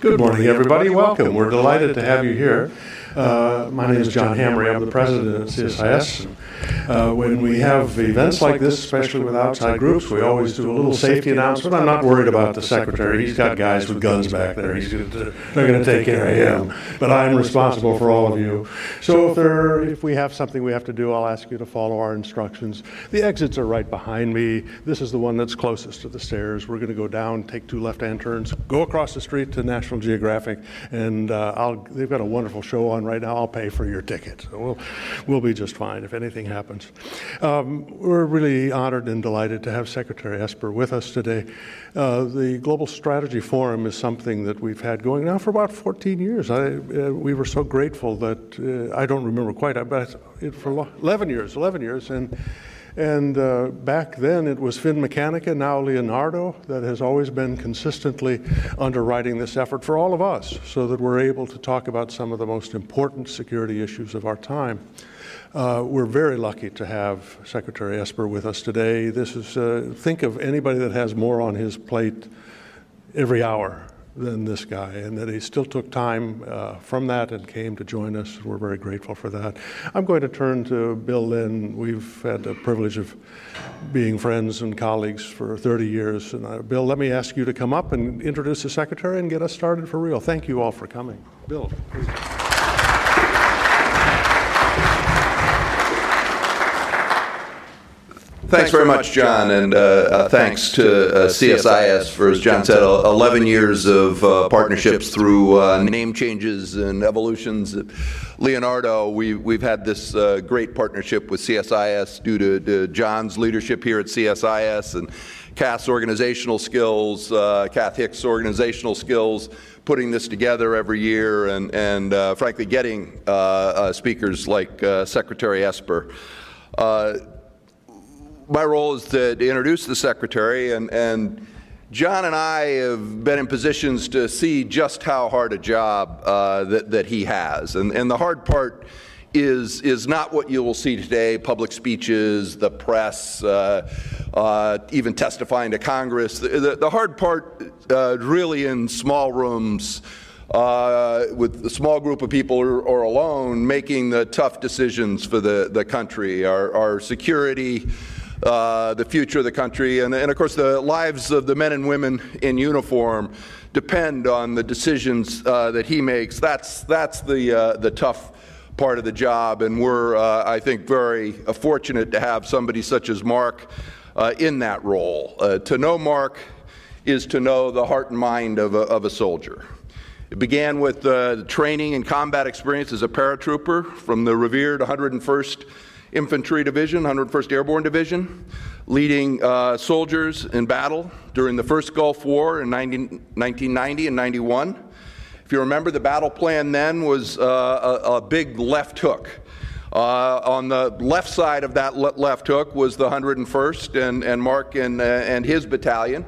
Good morning, everybody. Welcome. We're delighted to have you here. Uh, my name is John Hamre. I'm the president of CSIS. Uh, when we have events like this, especially with outside groups, we always do a little safety announcement. I'm not worried about the secretary. He's got guys with guns back there. He's gonna, they're going to take care of him. But I'm responsible for all of you. So if there, if we have something we have to do, I'll ask you to follow our instructions. The exits are right behind me. This is the one that's closest to the stairs. We're going to go down, take two left-hand turns, go across the street to National Geographic, and uh, they've got a wonderful show on right now. I'll pay for your ticket. So we'll, we'll be just fine if anything happens. Um, we're really honored and delighted to have Secretary Esper with us today. Uh, the Global Strategy Forum is something that we've had going now for about 14 years. I, uh, we were so grateful that uh, I don't remember quite, but it, for 11 years, 11 years, and and uh, back then it was Finmeccanica, now Leonardo, that has always been consistently underwriting this effort for all of us so that we're able to talk about some of the most important security issues of our time. Uh, we're very lucky to have Secretary Esper with us today. This is, uh, think of anybody that has more on his plate every hour than this guy, and that he still took time uh, from that and came to join us. We're very grateful for that. I'm going to turn to Bill Lynn. We've had the privilege of being friends and colleagues for 30 years. And uh, Bill, let me ask you to come up and introduce the secretary and get us started for real. Thank you all for coming. Bill, please. Thanks very much, John, and uh, uh, thanks to uh, CSIS for, as John said, 11 years of uh, partnerships through uh, name changes and evolutions. Leonardo, we, we've had this uh, great partnership with CSIS due to, to, John's leadership here at CSIS and Kath's organizational skills, Kath Hicks' organizational skills, putting this together every year, and, and frankly, getting speakers like Secretary Esper my role is to, introduce the secretary, and, and John and I have been in positions to see just how hard a job uh, that, that he has. And, and the hard part is, is not what you will see today public speeches, the press, uh, uh, even testifying to Congress. The, the, the hard part, uh, really, in small rooms. Uh, with a small group of people or, or, alone making the tough decisions for the, the country, our, our security, uh, the future of the country. And, and, of course, the lives of the men and women in uniform depend on the decisions uh, that he makes. That's, that's the, uh, the tough part of the job. And we're, uh, I think, very uh, fortunate to have somebody such as Mark in that role. to know Mark is to know the heart and mind of a, of a soldier. It began with uh, training and combat experience as a paratrooper from the revered 101st Infantry Division, 101st Airborne Division, leading uh, soldiers in battle during the first Gulf War in 90, 1990 and 91. If you remember, the battle plan then was uh, a, a, big left hook. Uh, on the left side of that le- left hook was the 101st and, and Mark and, uh, and his battalion.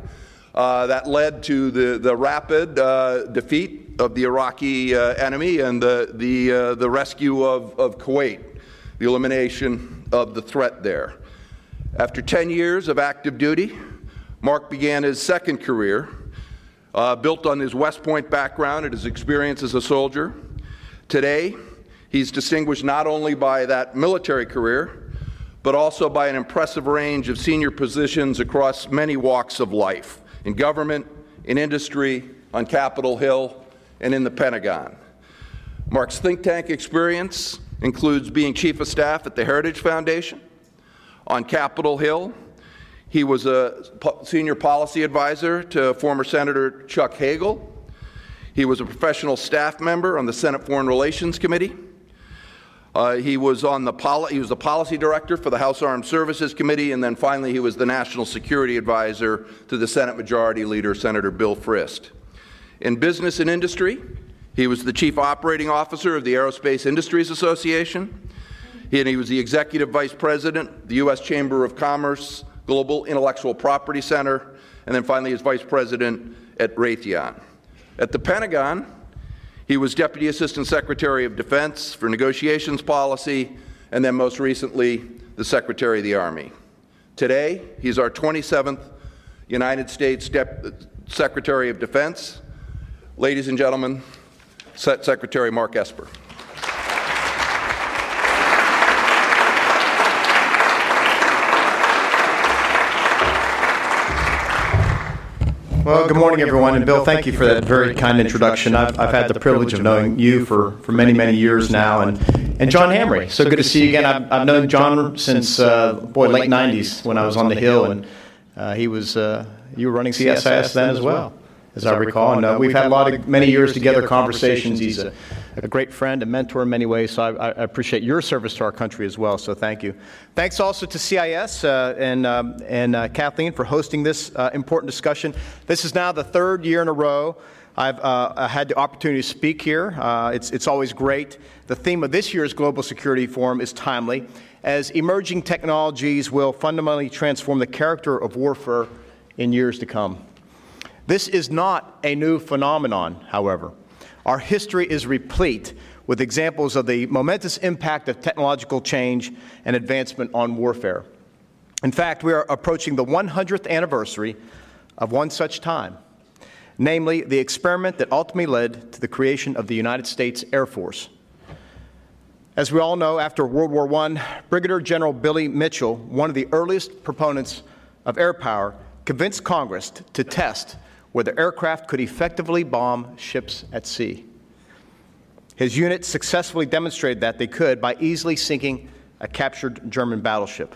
Uh, that led to the, the rapid uh, defeat of the Iraqi enemy and the, the, the rescue of, of Kuwait the elimination of the threat there. After 10 years of active duty, Mark began his second career, uh, built on his West Point background and his experience as a soldier. Today, he's distinguished not only by that military career, but also by an impressive range of senior positions across many walks of life in government, in industry, on Capitol Hill, and in the Pentagon. Mark's think tank experience includes being chief of staff at the Heritage Foundation, on Capitol Hill. He was a senior policy advisor to former Senator Chuck Hagel. He was a professional staff member on the Senate Foreign Relations Committee. Uh, he was on the he was the policy director for the House Armed Services Committee, and then finally he was the national security advisor to the Senate Majority Leader Senator Bill Frist. In business and industry, he was the chief operating officer of the Aerospace Industries Association. And he was the executive vice president, the U.S. Chamber of Commerce Global Intellectual Property Center, and then finally as vice president at Raytheon. At the Pentagon, he was Deputy Assistant Secretary of Defense for Negotiations Policy, and then most recently, the Secretary of the Army. Today, he's our 27th United States Secretary of Defense Ladies and gentlemen, Set Secretary Mark Esper. Well, good morning, everyone. And Bill, thank you for that very kind introduction. I've, I've had the privilege of knowing you for, for many, many years now. And, and John Hamre, so good to see you again. I've, I've known John since, uh, boy, late 90s when I was on the Hill. And uh, he was, uh, you were running CSIS then as well as I recall. And uh, we've had a lot of many years together conversations. He's a, a great friend, a mentor in many ways. So I, I, appreciate your service to our country as well. So thank you. Thanks also to CIS uh, and um, and uh, Kathleen for hosting this uh, important discussion. This is now the third year in a row. I've uh, had the opportunity to speak here. Uh, it's, it's always great. The theme of this year's Global Security Forum is timely, as emerging technologies will fundamentally transform the character of warfare in years to come. This is not a new phenomenon, however. Our history is replete with examples of the momentous impact of technological change and advancement on warfare. In fact, we are approaching the 100th anniversary of one such time, namely the experiment that ultimately led to the creation of the United States Air Force. As we all know, after World War I, Brigadier General Billy Mitchell, one of the earliest proponents of air power, convinced Congress to test where the aircraft could effectively bomb ships at sea. His unit successfully demonstrated that they could by easily sinking a captured German battleship.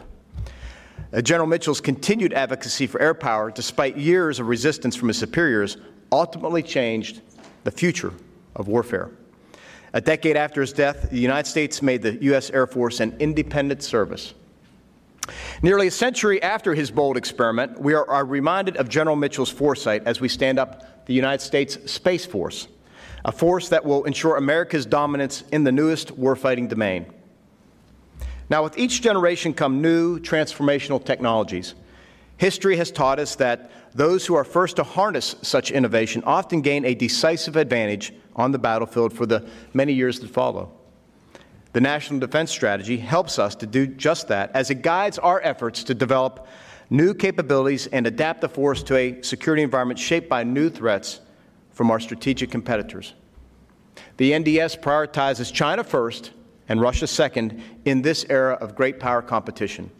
Uh, General Mitchell's continued advocacy for air power, despite years of resistance from his superiors, ultimately changed the future of warfare. A decade after his death, the United States made the U.S. Air Force an independent service. Nearly a century after his bold experiment, we are, are, reminded of General Mitchell's foresight as we stand up the United States Space Force, a force that will ensure America's dominance in the newest warfighting domain. Now, with each generation come new transformational technologies. History has taught us that those who are first to harness such innovation often gain a decisive advantage on the battlefield for the many years that follow. The National Defense Strategy helps us to do just that as it guides our efforts to develop new capabilities and adapt the force to a security environment shaped by new threats from our strategic competitors. The NDS prioritizes China first and Russia second in this era of great power competition.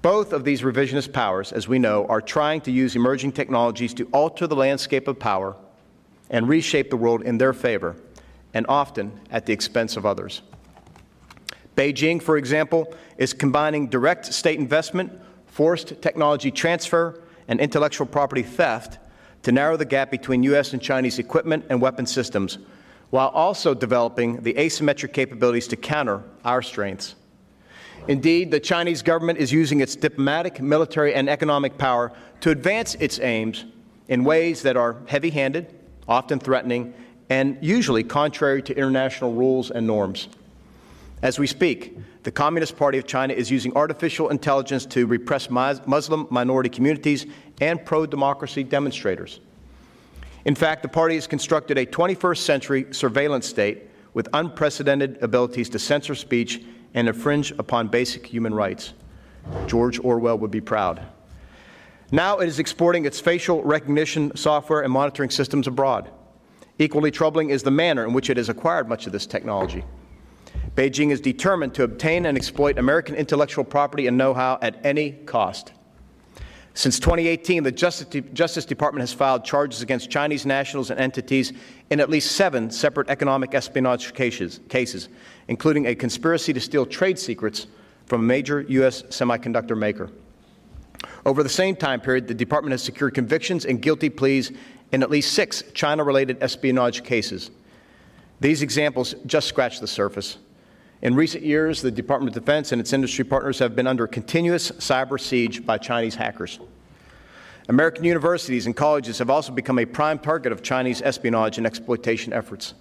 Both of these revisionist powers, as we know, are trying to use emerging technologies to alter the landscape of power and reshape the world in their favor, and often at the expense of others. Beijing, for example, is combining direct state investment, forced technology transfer, and intellectual property theft to narrow the gap between U.S. and Chinese equipment and weapon systems, while also developing the asymmetric capabilities to counter our strengths. Indeed, the Chinese government is using its diplomatic, military, and economic power to advance its aims in ways that are heavy handed, often threatening, and usually contrary to international rules and norms. As we speak, the Communist Party of China is using artificial intelligence to repress Muslim minority communities and pro democracy demonstrators. In fact, the party has constructed a 21st century surveillance state with unprecedented abilities to censor speech and infringe upon basic human rights. George Orwell would be proud. Now it is exporting its facial recognition software and monitoring systems abroad. Equally troubling is the manner in which it has acquired much of this technology. Beijing is determined to obtain and exploit American intellectual property and know how at any cost. Since 2018, the Justice, Department has filed charges against Chinese nationals and entities in at least seven separate economic espionage cases, cases, including a conspiracy to steal trade secrets from a major U.S. semiconductor maker. Over the same time period, the Department has secured convictions and guilty pleas in at least six China related espionage cases. These examples just scratch the surface. In recent years, the Department of Defense and its industry partners have been under continuous cyber siege by Chinese hackers. American universities and colleges have also become a prime target of Chinese espionage and exploitation efforts.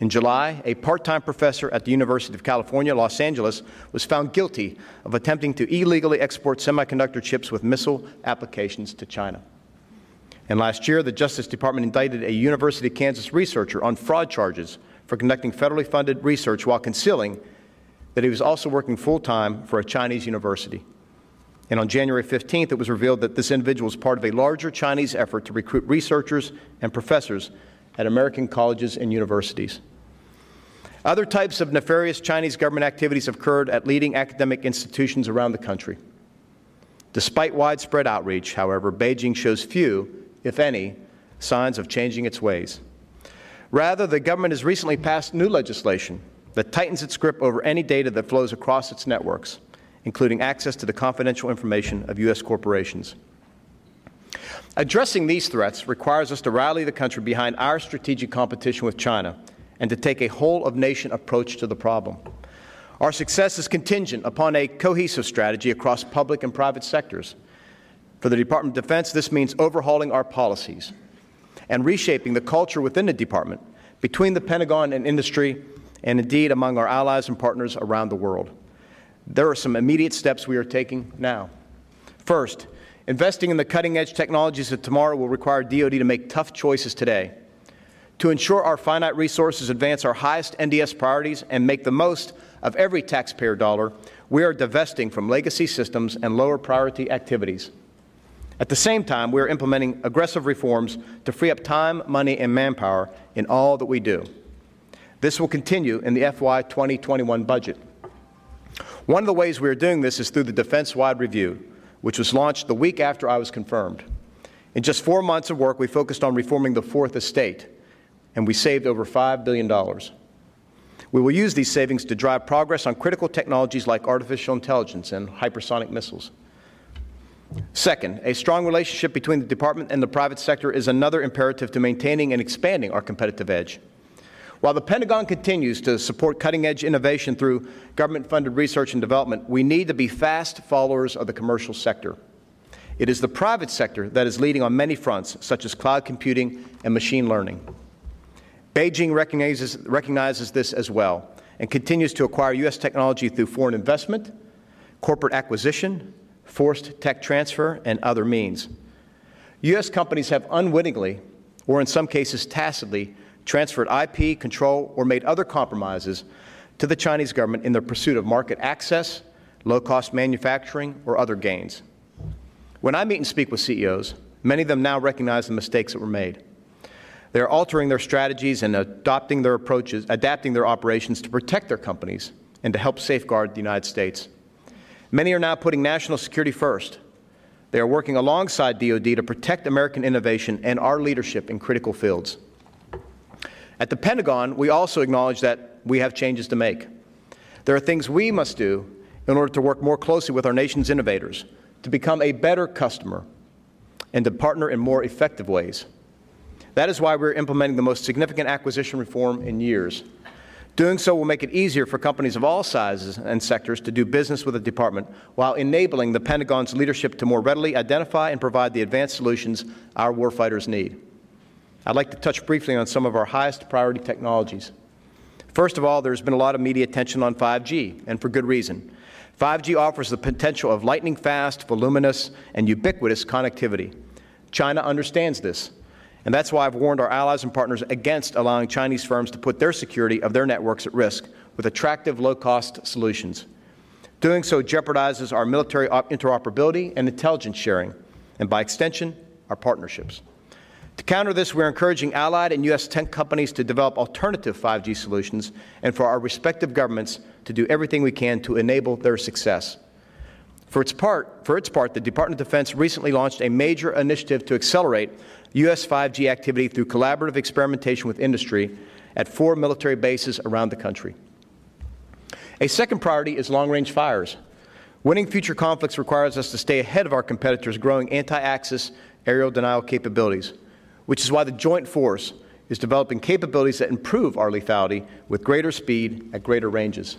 In July, a part time professor at the University of California, Los Angeles, was found guilty of attempting to illegally export semiconductor chips with missile applications to China. And last year, the Justice Department indicted a University of Kansas researcher on fraud charges for conducting federally funded research while concealing that he was also working full time for a Chinese university. And on January 15th, it was revealed that this individual was part of a larger Chinese effort to recruit researchers and professors at American colleges and universities. Other types of nefarious Chinese government activities have occurred at leading academic institutions around the country. Despite widespread outreach, however, Beijing shows few, if any, signs of changing its ways. Rather, the government has recently passed new legislation that tightens its grip over any data that flows across its networks, including access to the confidential information of U.S. corporations. Addressing these threats requires us to rally the country behind our strategic competition with China and to take a whole of nation approach to the problem. Our success is contingent upon a cohesive strategy across public and private sectors. For the Department of Defense, this means overhauling our policies and reshaping the culture within the department, between the Pentagon and industry, and indeed among our allies and partners around the world. There are some immediate steps we are taking now. First, investing in the cutting edge technologies of tomorrow will require DoD to make tough choices today. To ensure our finite resources advance our highest NDS priorities and make the most of every taxpayer dollar, we are divesting from legacy systems and lower priority activities. At the same time, we are implementing aggressive reforms to free up time, money, and manpower in all that we do. This will continue in the FY 2021 budget. One of the ways we are doing this is through the Defense Wide Review, which was launched the week after I was confirmed. In just four months of work, we focused on reforming the Fourth Estate, and we saved over $5 billion. We will use these savings to drive progress on critical technologies like artificial intelligence and hypersonic missiles. Second, a strong relationship between the department and the private sector is another imperative to maintaining and expanding our competitive edge. While the Pentagon continues to support cutting edge innovation through government funded research and development, we need to be fast followers of the commercial sector. It is the private sector that is leading on many fronts, such as cloud computing and machine learning. Beijing recognizes, recognizes this as well and continues to acquire U.S. technology through foreign investment, corporate acquisition, forced tech transfer, and other means. U.S. companies have unwittingly, or in some cases tacitly, transferred IP, control, or made other compromises to the Chinese government in their pursuit of market access, low cost manufacturing, or other gains. When I meet and speak with CEOs, many of them now recognize the mistakes that were made. They are altering their strategies and adopting their approaches, adapting their operations to protect their companies and to help safeguard the United States. Many are now putting national security first. They are working alongside DoD to protect American innovation and our leadership in critical fields. At the Pentagon, we also acknowledge that we have changes to make. There are things we must do in order to work more closely with our nation's innovators, to become a better customer, and to partner in more effective ways. That is why we're implementing the most significant acquisition reform in years Doing so will make it easier for companies of all sizes and sectors to do business with the department while enabling the Pentagon's leadership to more readily identify and provide the advanced solutions our warfighters need. I'd like to touch briefly on some of our highest priority technologies. First of all, there's been a lot of media attention on 5G, and for good reason. 5G offers the potential of lightning fast, voluminous, and ubiquitous connectivity. China understands this and that's why I've warned our allies and partners against allowing Chinese firms to put their security of their networks at risk with attractive low cost solutions. Doing so jeopardizes our military interoperability and intelligence sharing, and by extension, our partnerships. To counter this, we're encouraging allied and U.S. tech companies to develop alternative 5G solutions and for our respective governments to do everything we can to enable their success. For its part, for its part the Department of Defense recently launched a major initiative to accelerate U.S. 5G activity through collaborative experimentation with industry at four military bases around the country. A second priority is long range fires. Winning future conflicts requires us to stay ahead of our competitors' growing anti access area denial capabilities, which is why the Joint Force is developing capabilities that improve our lethality with greater speed at greater ranges.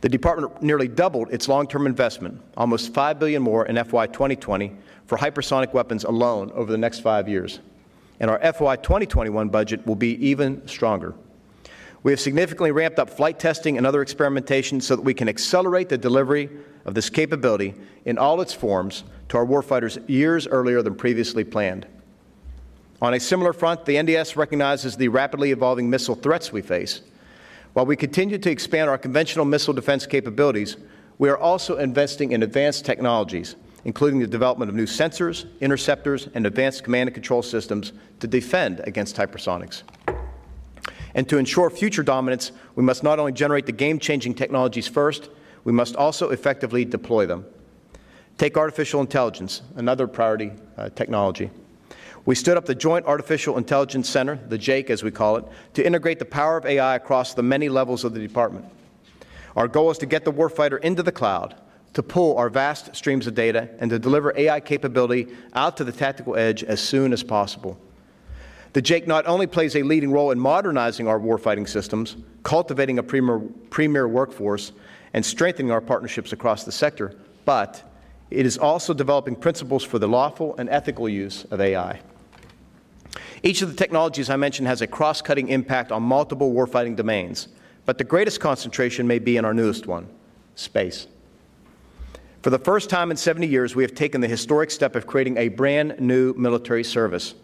The Department nearly doubled its long term investment, almost 5 billion more in FY 2020, for hypersonic weapons alone over the next five years. And our FY 2021 budget will be even stronger. We have significantly ramped up flight testing and other experimentation so that we can accelerate the delivery of this capability in all its forms to our warfighters years earlier than previously planned. On a similar front, the NDS recognizes the rapidly evolving missile threats we face. While we continue to expand our conventional missile defense capabilities, we are also investing in advanced technologies including the development of new sensors, interceptors, and advanced command and control systems to defend against hypersonics. And to ensure future dominance, we must not only generate the game changing technologies first, we must also effectively deploy them. Take artificial intelligence, another priority uh, technology. We stood up the Joint Artificial Intelligence Center, the JAIC as we call it, to integrate the power of AI across the many levels of the department. Our goal is to get the warfighter into the cloud, to pull our vast streams of data, and to deliver AI capability out to the tactical edge as soon as possible. The JAIC not only plays a leading role in modernizing our warfighting systems, cultivating a premier, premier workforce, and strengthening our partnerships across the sector, but it is also developing principles for the lawful and ethical use of AI. Each of the technologies I mentioned has a cross cutting impact on multiple warfighting domains, but the greatest concentration may be in our newest one space. For the first time in 70 years, we have taken the historic step of creating a brand new military service,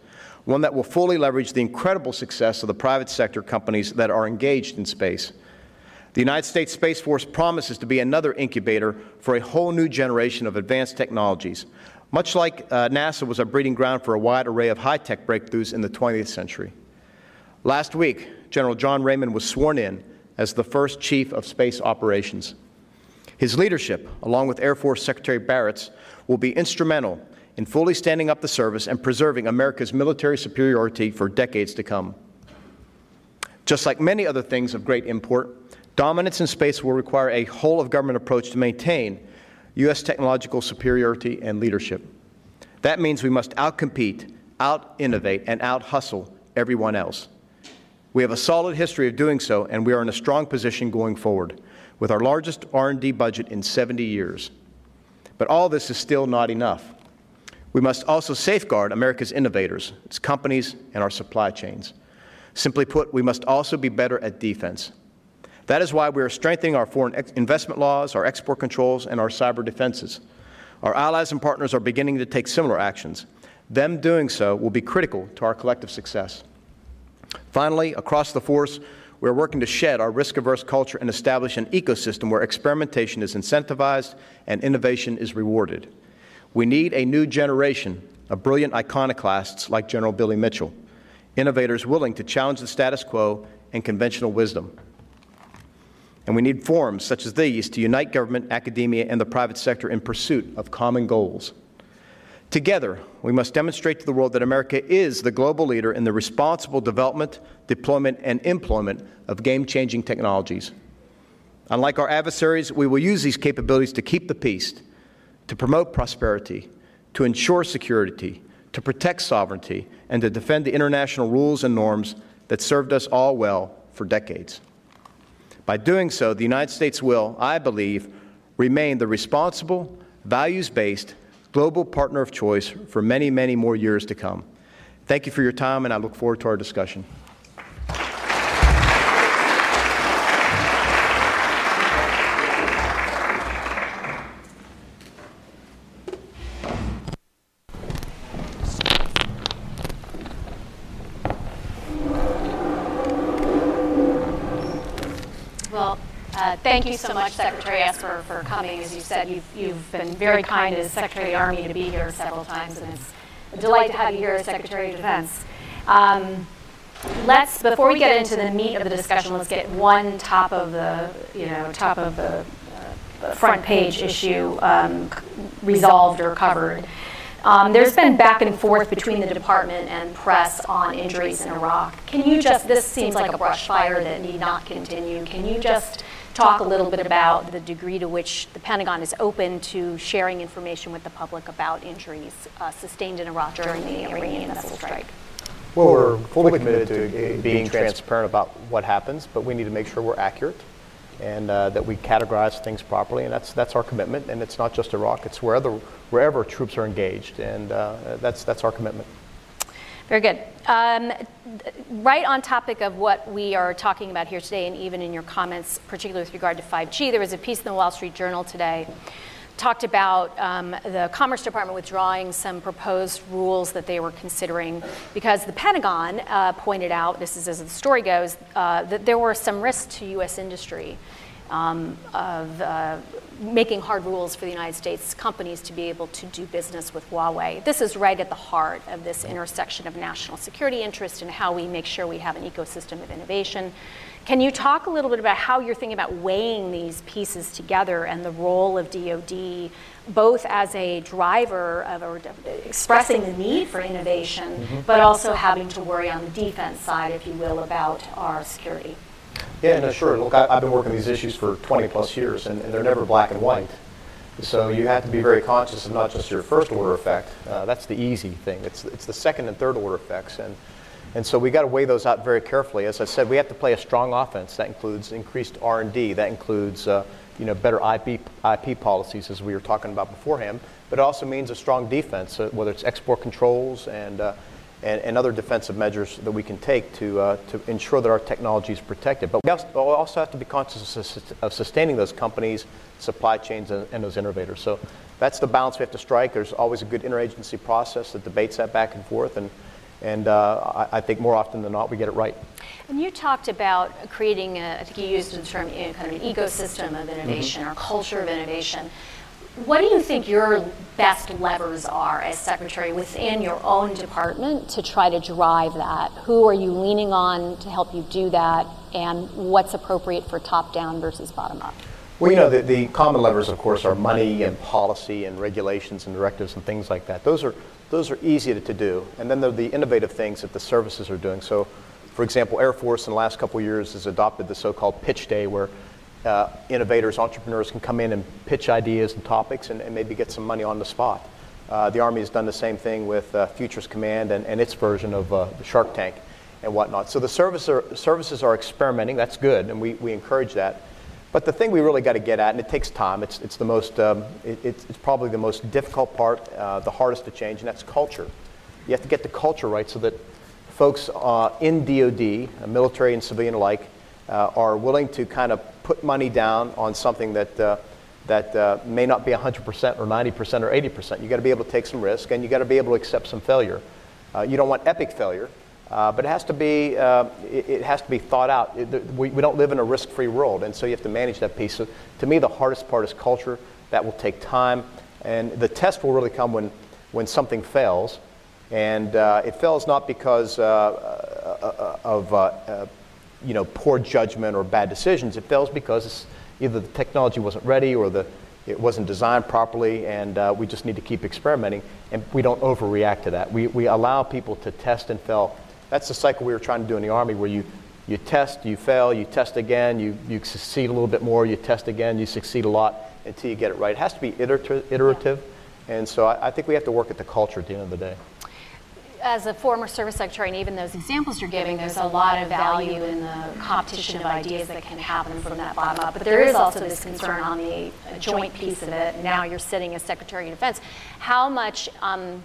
one that will fully leverage the incredible success of the private sector companies that are engaged in space. The United States Space Force promises to be another incubator for a whole new generation of advanced technologies, much like uh, NASA was a breeding ground for a wide array of high tech breakthroughs in the 20th century. Last week, General John Raymond was sworn in as the first Chief of Space Operations. His leadership, along with Air Force Secretary Barrett's, will be instrumental in fully standing up the service and preserving America's military superiority for decades to come. Just like many other things of great import, dominance in space will require a whole of government approach to maintain U.S. technological superiority and leadership. That means we must outcompete, out innovate, and out hustle everyone else. We have a solid history of doing so, and we are in a strong position going forward, with our largest R&D budget in 70 years. But all this is still not enough. We must also safeguard America's innovators, its companies, and our supply chains. Simply put, we must also be better at defense. That is why we are strengthening our foreign investment laws, our export controls, and our cyber defenses. Our allies and partners are beginning to take similar actions. Them doing so will be critical to our collective success. Finally, across the force, we are working to shed our risk averse culture and establish an ecosystem where experimentation is incentivized and innovation is rewarded. We need a new generation of brilliant iconoclasts like General Billy Mitchell, innovators willing to challenge the status quo and conventional wisdom. And we need forums such as these to unite government, academia, and the private sector in pursuit of common goals. Together, we must demonstrate to the world that America is the global leader in the responsible development, deployment, and employment of game changing technologies. Unlike our adversaries, we will use these capabilities to keep the peace, to promote prosperity, to ensure security, to protect sovereignty, and to defend the international rules and norms that served us all well for decades. By doing so, the United States will, I believe, remain the responsible, values based, global partner of choice for many, many more years to come. Thank you for your time, and I look forward to our discussion. So much, Secretary Esper, for coming. As you said, you've, you've been very kind as Secretary of the Army to be here several times, and it's a delight to have you here as Secretary of Defense. Um, let's, before we get into the meat of the discussion, let's get one top of the, you know, top of the uh, front page issue um, resolved or covered. Um, there's been back and forth between the department and press on injuries in Iraq. Can you just, this seems like a brush fire that need not continue. Can you just talk a little bit about the degree to which the Pentagon is open to sharing information with the public about injuries uh, sustained in Iraq during the Iranian missile strike. Well, we're fully committed to being transparent about what happens, but we need to make sure we're accurate and uh, that we categorize things properly, and that's that's our commitment. And it's not just Iraq; it's wherever wherever troops are engaged, and uh, that's that's our commitment. Very good. Um, right on topic of what we are talking about here today, and even in your comments, particularly with regard to 5G, there was a piece in the Wall Street Journal today talked about um, the Commerce Department withdrawing some proposed rules that they were considering because the Pentagon uh, pointed out, this is as the story goes, uh, that there were some risks to U.S. industry um, of uh, making hard rules for the United States companies to be able to do business with Huawei. This is right at the heart of this intersection of national security interest and how we make sure we have an ecosystem of innovation. Can you talk a little bit about how you're thinking about weighing these pieces together and the role of DoD, both as a driver of or expressing the need for innovation, mm-hmm. but also having to worry on the defense side, if you will, about our security? Yeah, no, sure. Look, I, have been working on these issues for 20 plus years, and, and, they're never black and white. So you have to be very conscious of not just your first order effect. Uh, that's the easy thing. It's, it's the second and third order effects. And, and so we got to weigh those out very carefully. As I said, we have to play a strong offense. That includes increased R&D. That includes uh, you know, better IP, IP policies, as we were talking about beforehand. But it also means a strong defense, uh, whether it's export controls and uh, and, and, other defensive measures that we can take to, uh, to ensure that our technology is protected. But we also have to be conscious of sustaining those companies, supply chains, and, and, those innovators. So that's the balance we have to strike. There's always a good interagency process that debates that back and forth, and, and uh, I, I, think more often than not we get it right. And you talked about creating, a, I think you used the term you know, kind of an ecosystem of innovation mm-hmm. or culture of innovation. What do you think your best levers are as secretary within your own department to try to drive that? Who are you leaning on to help you do that? And what's appropriate for top down versus bottom up? Well, you know, the, the common levers, of course, are money and policy and regulations and directives and things like that. Those are, those are easy to, to do. And then there are the innovative things that the services are doing. So, for example, Air Force in the last couple of years has adopted the so called pitch day where uh, innovators, entrepreneurs can come in and pitch ideas and topics and, and maybe get some money on the spot. Uh, the Army has done the same thing with uh, Futures Command and, and, its version of uh, the Shark Tank and whatnot. So the service are, services are experimenting. That's good, and we, we encourage that. But the thing we really got to get at, and it takes time, it's, it's, the most, um, it, it's, it's, probably the most difficult part, uh, the hardest to change, and that's culture. You have to get the culture right so that folks uh, in DoD, military and civilian alike, are willing to kind of put money down on something that, uh, that uh, may not be 100% or 90% or 80%. You've got to be able to take some risk and you've got to be able to accept some failure. Uh, you don't want epic failure, uh, but it has to be, uh, it, it, has to be thought out. It, we, we don't live in a risk free world, and so you have to manage that piece. So to me, the hardest part is culture. That will take time. And the test will really come when, when something fails. And uh, it fails not because of you know, poor judgment or bad decisions. It fails because either the technology wasn't ready or the, it wasn't designed properly, and uh, we just need to keep experimenting, and we don't overreact to that. We, we allow people to test and fail. That's the cycle we were trying to do in the Army, where you, you test, you fail, you test again, you, you succeed a little bit more, you test again, you succeed a lot until you get it right. It has to be iterative, iterative and so I, I think we have to work at the culture at the end of the day as a former service secretary, and even those examples you're giving, there's a lot of value in the competition of ideas that can happen from that bottom up. But there is also this concern on the joint piece of it. Now you're sitting as Secretary of Defense. How much um,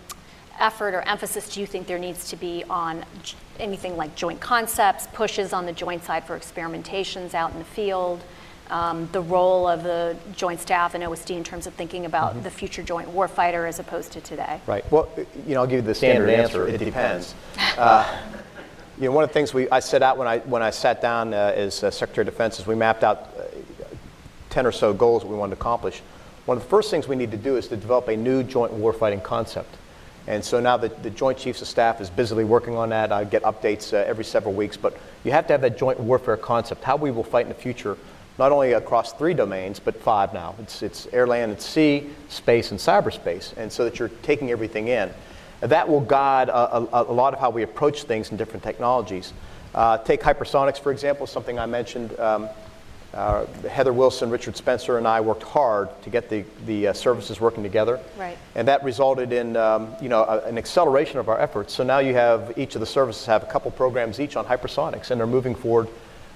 effort or emphasis do you think there needs to be on anything like joint concepts, pushes on the joint side for experimentations out in the field? Um, the role of the Joint Staff and OSD in terms of thinking about mm-hmm. the future joint warfighter as opposed to today? Right. Well, you know, I'll give you the standard, standard answer. It depends. uh, you know, one of the things we, I set out when I, when I sat down uh, as uh, Secretary of Defense is we mapped out uh, 10 or so goals that we wanted to accomplish. One of the first things we need to do is to develop a new joint warfighting concept. And so now the, the Joint Chiefs of Staff is busily working on that. I get updates uh, every several weeks, but you have to have that joint warfare concept, how we will fight in the future not only across three domains, but five now. It's, it's air, land, and sea, space, and cyberspace, and so that you're taking everything in. That will guide a, a, a lot of how we approach things in different technologies. Uh, take hypersonics, for example, something I mentioned. Um, uh, Heather Wilson, Richard Spencer, and I worked hard to get the, the uh, services working together. Right. And that resulted in um, you know, a, an acceleration of our efforts. So now you have each of the services have a couple programs each on hypersonics, and they're moving forward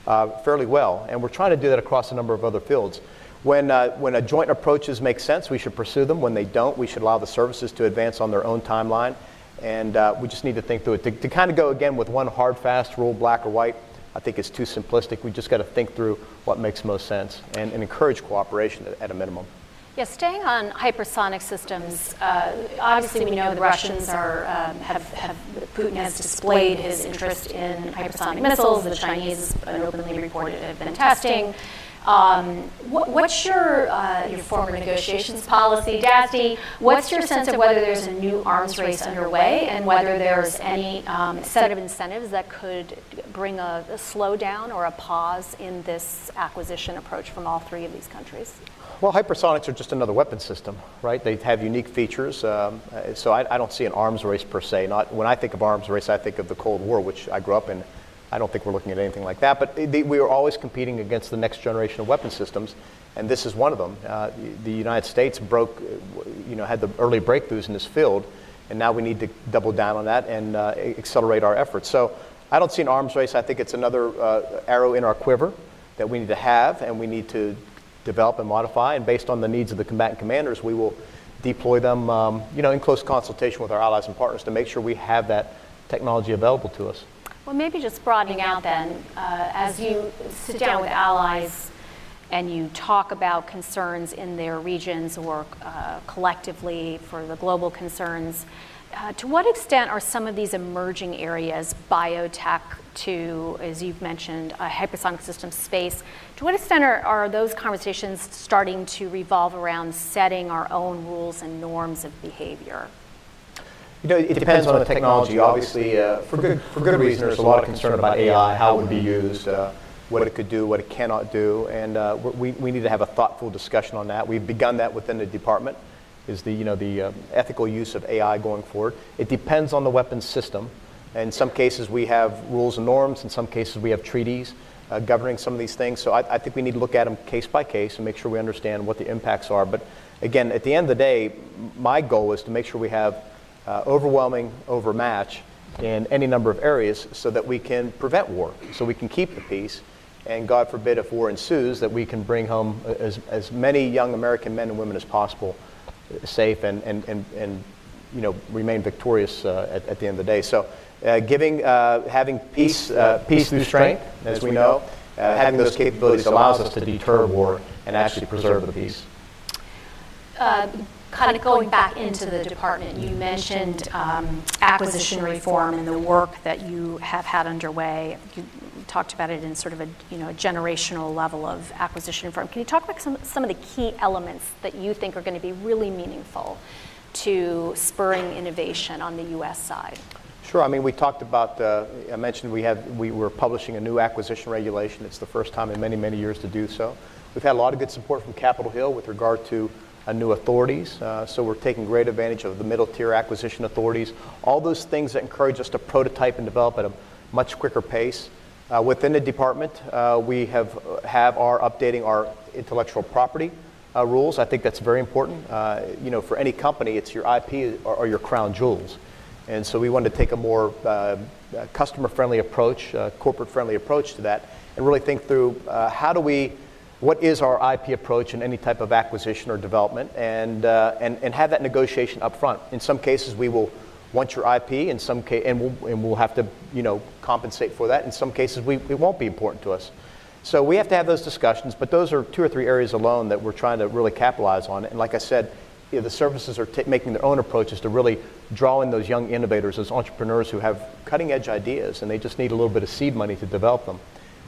uh, fairly well. And we're trying to do that across a number of other fields. When, uh, when a joint approaches make sense, we should pursue them. When they don't, we should allow the services to advance on their own timeline. And uh, we just need to think through it. To, to kind of go again with one hard, fast rule, black or white, I think is too simplistic. We just got to think through what makes most sense and, and encourage cooperation at, at a minimum. Yeah, staying on hypersonic systems, uh, obviously we know the Russians are, um, have, have, Putin has displayed his interest in hypersonic missiles. The Chinese, openly reported, have been testing. Um, what, what's your, uh, your former negotiations policy, DASD? What's your sense of whether there's a new arms race underway and whether there's any um, set of incentives that could bring a, a slowdown or a pause in this acquisition approach from all three of these countries? Well, hypersonics are just another weapon system, right? They have unique features. Um, so I, I, don't see an arms race per se. Not when I think of arms race, I think of the Cold War, which I grew up in. I don't think we're looking at anything like that. But they, we are always competing against the next generation of weapon systems, and this is one of them. Uh, the United States broke, you know, had the early breakthroughs in this field, and now we need to double down on that and uh, accelerate our efforts. So I don't see an arms race. I think it's another uh, arrow in our quiver that we need to have, and we need to develop and modify. And based on the needs of the combatant commanders, we will deploy them, um, you know, in close consultation with our allies and partners to make sure we have that technology available to us. Well, maybe just broadening out then, uh, as you sit down with allies and you talk about concerns in their regions or uh, collectively for the global concerns, uh, to what extent are some of these emerging areas, biotech to, as you've mentioned, a hypersonic system space, to what extent are, are those conversations starting to revolve around setting our own rules and norms of behavior? You know, it depends on the technology. Obviously, uh, for good for good reason, there's a lot of concern about AI, how it would be used, uh, what it could do, what it cannot do, and uh, we we need to have a thoughtful discussion on that. We've begun that within the department. Is the you know the uh, ethical use of AI going forward? It depends on the weapons system. In some cases, we have rules and norms. In some cases, we have treaties uh, governing some of these things. So I, I think we need to look at them case by case and make sure we understand what the impacts are. But again, at the end of the day, my goal is to make sure we have uh, overwhelming overmatch in any number of areas so that we can prevent war, so we can keep the peace. And God forbid if war ensues, that we can bring home as, as many young American men and women as possible uh, safe and, and, and, and you know, remain victorious uh, at, at, the end of the day. So uh, giving, uh, having peace, uh, peace through strength, as we know, having those capabilities allows us to deter war and actually preserve the peace kind of going back into the department, you mentioned um, acquisition reform and the work that you have had underway. You talked about it in sort of a you know a generational level of acquisition reform. Can you talk about some, some of the key elements that you think are going to be really meaningful to spurring innovation on the U.S. side? Sure. I mean, we talked about. Uh, I mentioned we have we were publishing a new acquisition regulation. It's the first time in many many years to do so. We've had a lot of good support from Capitol Hill with regard to uh, new authorities. Uh, so we're taking great advantage of the middle tier acquisition authorities. All those things that encourage us to prototype and develop at a much quicker pace. Uh, within the department, uh, we have have our updating our intellectual property uh, rules. I think that's very important. Uh, you know, for any company, it's your IP or, or, your crown jewels. And so we wanted to take a more customer-friendly approach, corporate-friendly approach to that, and really think through how do we what is our IP approach in any type of acquisition or development, and, uh, and, and have that negotiation up front. In some cases, we will want your IP, in some case, and, we'll, and we'll have to you know, compensate for that. In some cases, we, it won't be important to us. So we have to have those discussions, but those are two or three areas alone that we're trying to really capitalize on. And like I said, you know, the services are t- making their own approaches to really draw in those young innovators, those entrepreneurs who have cutting edge ideas, and they just need a little bit of seed money to develop them.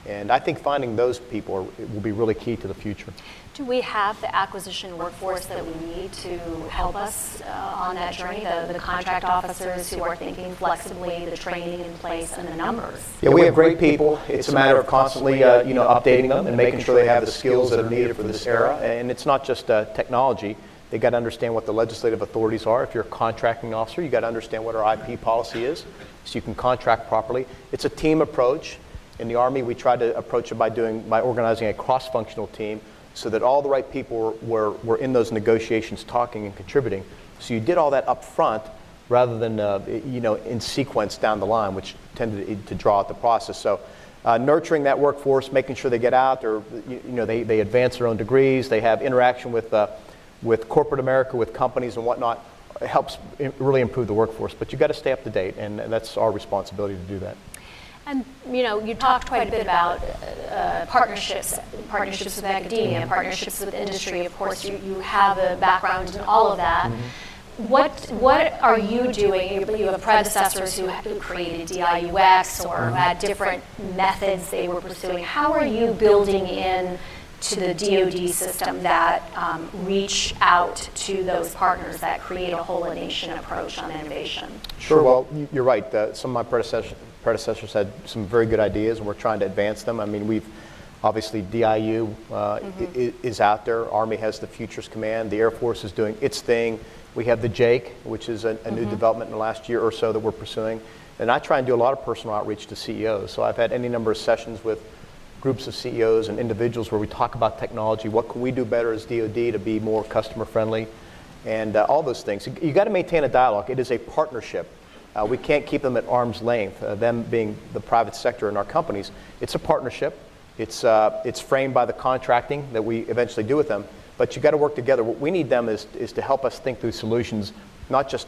And I think finding those people will be really key to the future. Do we have the acquisition workforce that we need to help us uh, on that journey? The, the contract officers who are thinking flexibly, the training in place, and the numbers. Yeah, we have great people. It's a matter of constantly, uh, you know, updating them and making sure they have the skills that are needed for this era. And it's not just uh, technology. They got to understand what the legislative authorities are. If you're a contracting officer, you got to understand what our IP policy is, so you can contract properly. It's a team approach. In the Army, we tried to approach it by, doing, by organizing a cross functional team so that all the right people were, were, were, in those negotiations talking and contributing. So you did all that up front rather than uh, you know, in sequence down the line, which tended to draw out the process. So uh, nurturing that workforce, making sure they get out, or you, you know, they, they advance their own degrees, they have interaction with, uh, with corporate America, with companies and whatnot, helps really improve the workforce. But you've got to stay up to date, and that's our responsibility to do that. And you know, you talked quite a bit about uh, partnerships, partnerships with academia, partnerships with industry. Of course, you, you have a background in all of that. Mm-hmm. What what are you doing? You have predecessors who, who created DIUX or mm-hmm. had different methods they were pursuing. How are you building in to the DoD system that um, reach out to those partners that create a whole nation approach on innovation? Sure. Well, you're right. Uh, some of my predecessors, predecessors had some very good ideas, and we're trying to advance them. I mean, we've obviously DIU uh, mm-hmm. is out there. Army has the Futures Command. The Air Force is doing its thing. We have the JAIC, which is a, a mm-hmm. new development in the last year or so that we're pursuing. And I try and do a lot of personal outreach to CEOs. So I've had any number of sessions with groups of CEOs and individuals where we talk about technology. What can we do better as DoD to be more customer friendly, and uh, all those things. You got to maintain a dialogue. It is a partnership. Uh, we can't keep them at arm's length. Uh, them being the private sector in our companies, it's a partnership. It's uh, it's framed by the contracting that we eventually do with them. But you got to work together. What we need them is is to help us think through solutions, not just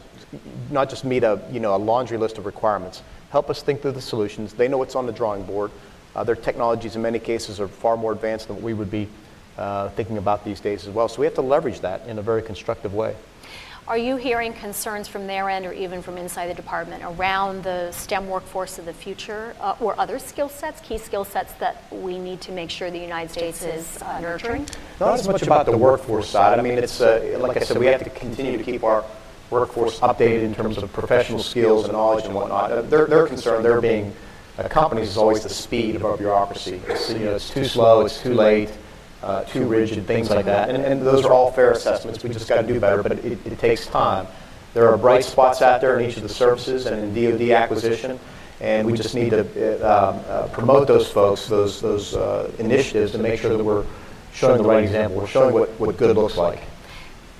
not just meet a you know a laundry list of requirements. Help us think through the solutions. They know what's on the drawing board. Uh, their technologies, in many cases, are far more advanced than what we would be uh, thinking about these days as well. So we have to leverage that in a very constructive way. Are you hearing concerns from their end or even from inside the department around the STEM workforce of the future uh, or other skill sets, key skill sets that we need to make sure the United States is uh, nurturing? Not as much about the workforce side. I mean, it's uh, like I said, we have to continue to keep our workforce updated in terms of professional skills and knowledge and whatnot. Uh, they're, they're concerned they're being uh, companies is always the speed of our bureaucracy. It's, you know, it's too slow, it's too late, uh, too rigid, things like that. And, and those are all fair assessments. We just got to do better, but it, it, takes time. There are bright spots out there in each of the services and in DoD acquisition, and we just need to uh, um, uh, promote those folks, those those uh, initiatives, to make sure that we're showing the right example. We're showing what, what good looks like.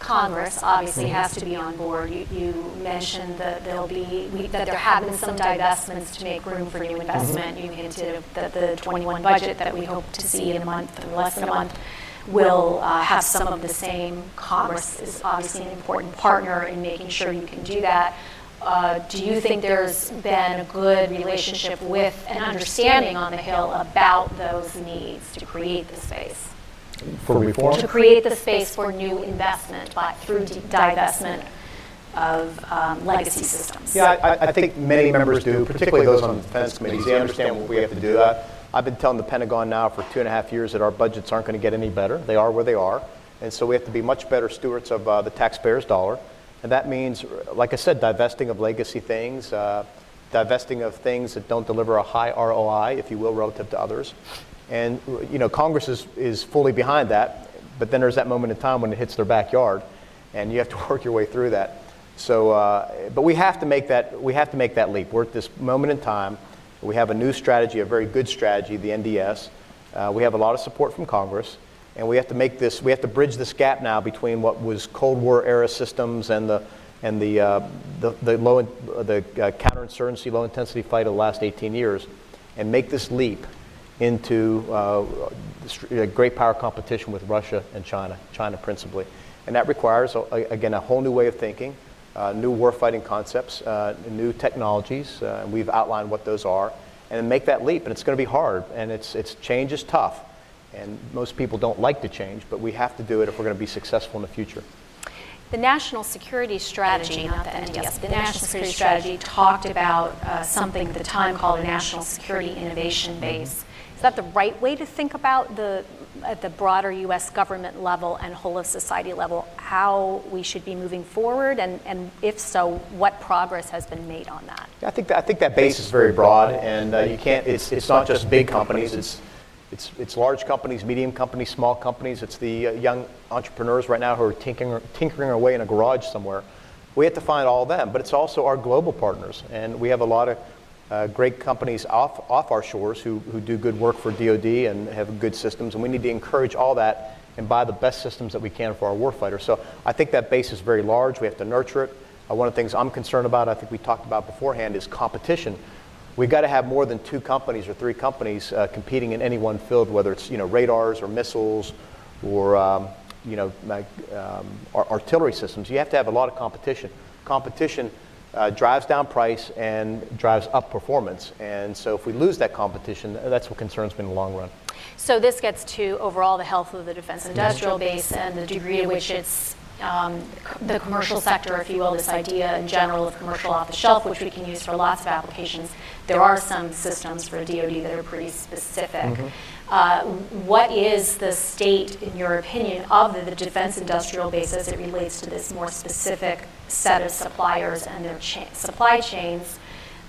Congress obviously has to be on board. You, you mentioned that there'll be we, that there have been some divestments to make room for new investment. Mm-hmm. You hinted that the 21 budget that we hope to see in a month or less than a month will uh, have some of the same. Congress is obviously an important partner in making sure you can do that. Uh, do you think there's been a good relationship with an understanding on the Hill about those needs to create the space? For reform? To create the space for new investment by, through divestment of um, legacy systems. Yeah, I, I, think many members do, particularly those on the defense committees. They understand what we have to do. I, I've been telling the Pentagon now for two and a half years that our budgets aren't going to get any better. They are where they are. And so we have to be much better stewards of uh, the taxpayer's dollar. And that means, like I said, divesting of legacy things, uh, divesting of things that don't deliver a high ROI, if you will, relative to others. And you know, Congress is, is fully behind that, but then there's that moment in time when it hits their backyard, and you have to work your way through that. So, uh, but we have to make that we have to make that leap. We're at this moment in time. We have a new strategy, a very good strategy, the NDS. Uh, we have a lot of support from Congress, and we have to make this. We have to bridge this gap now between what was Cold War era systems and the and the uh, the, the low the uh, counterinsurgency, low intensity fight of the last 18 years, and make this leap into uh, great power competition with Russia and China, China principally. And that requires, again, a whole new way of thinking, uh, new warfighting concepts, uh, new technologies, uh, and we've outlined what those are, and make that leap. And it's going to be hard, and it's, it's change is tough. And most people don't like to change, but we have to do it if we're going to be successful in the future. The National Security Strategy, not the NDS, the National Security Strategy talked about uh, something at the time called a National Security Innovation Base. Is that the right way to think about the at the broader U.S. government level and whole of society level how we should be moving forward, and, and if so, what progress has been made on that? I think that, I think that base is very broad, and uh, you can't. It's it's not just big companies. It's it's, it's large companies, medium companies, small companies. It's the uh, young entrepreneurs right now who are tinkering, tinkering away in a garage somewhere. We have to find all of them, but it's also our global partners. And we have a lot of uh, great companies off, off our shores who, who do good work for DoD and have good systems, and we need to encourage all that and buy the best systems that we can for our warfighters. So I think that base is very large. We have to nurture it. Uh, one of the things I'm concerned about, I think we talked about beforehand, is competition. We've got to have more than two companies or three companies uh, competing in any one field, whether it's you know radars or missiles or um, you know um, artillery systems. You have to have a lot of competition. Competition uh, drives down price and drives up performance. And so if we lose that competition, that's what concerns me in the long run. So this gets to overall the health of the defense industrial base and the degree to which it's um, the commercial sector, if you will, this idea in general of commercial off the shelf, which we can use for lots of applications, there are some systems for DoD that are pretty specific. Uh, What is the state, in your opinion, of the- the defense industrial base as it relates to this more specific set of suppliers and their cha- supply chains?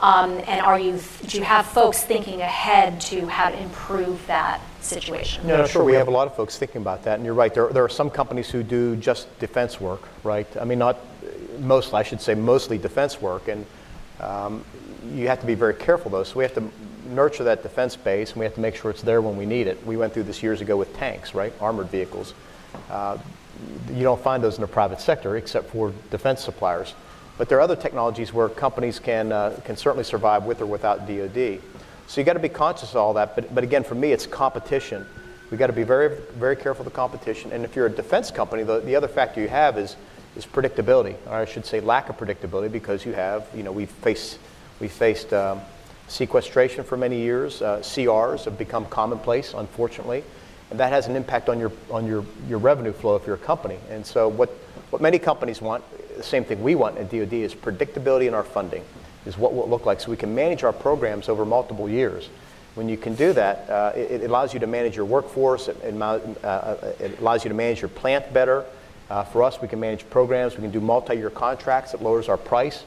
Um, And are you, do you have folks thinking ahead to how to improve that situation? No, no, sure. We have a lot of folks thinking about that, and you're right. There, there are some companies who do just defense work, right? I mean, not mostly. I should say, mostly defense work, and um, you have to be very careful, though. So we have to nurture that defense base, and we have to make sure it's there when we need it. We went through this years ago with tanks, right? Armored vehicles. Uh, you don't find those in the private sector except for defense suppliers. But there are other technologies where companies can, uh, can certainly survive with or without DoD. So you got to be conscious of all that. But, but again, for me, it's competition. We got to be very, very careful of the competition. And if you're a defense company, the, the other factor you have is, is predictability, or I should say lack of predictability, because you have, you know, we've faced, we faced um, sequestration for many years. Uh, CRs have become commonplace, unfortunately, and that has an impact on your on your, your revenue flow if you're a company. And so, what what many companies want, the same thing we want at DoD, is predictability in our funding, is what will it look like, so we can manage our programs over multiple years. When you can do that, uh, it, it allows you to manage your workforce. It, it, uh, it allows you to manage your plant better. Uh, for us, we can manage programs. We can do multi-year contracts. It lowers our price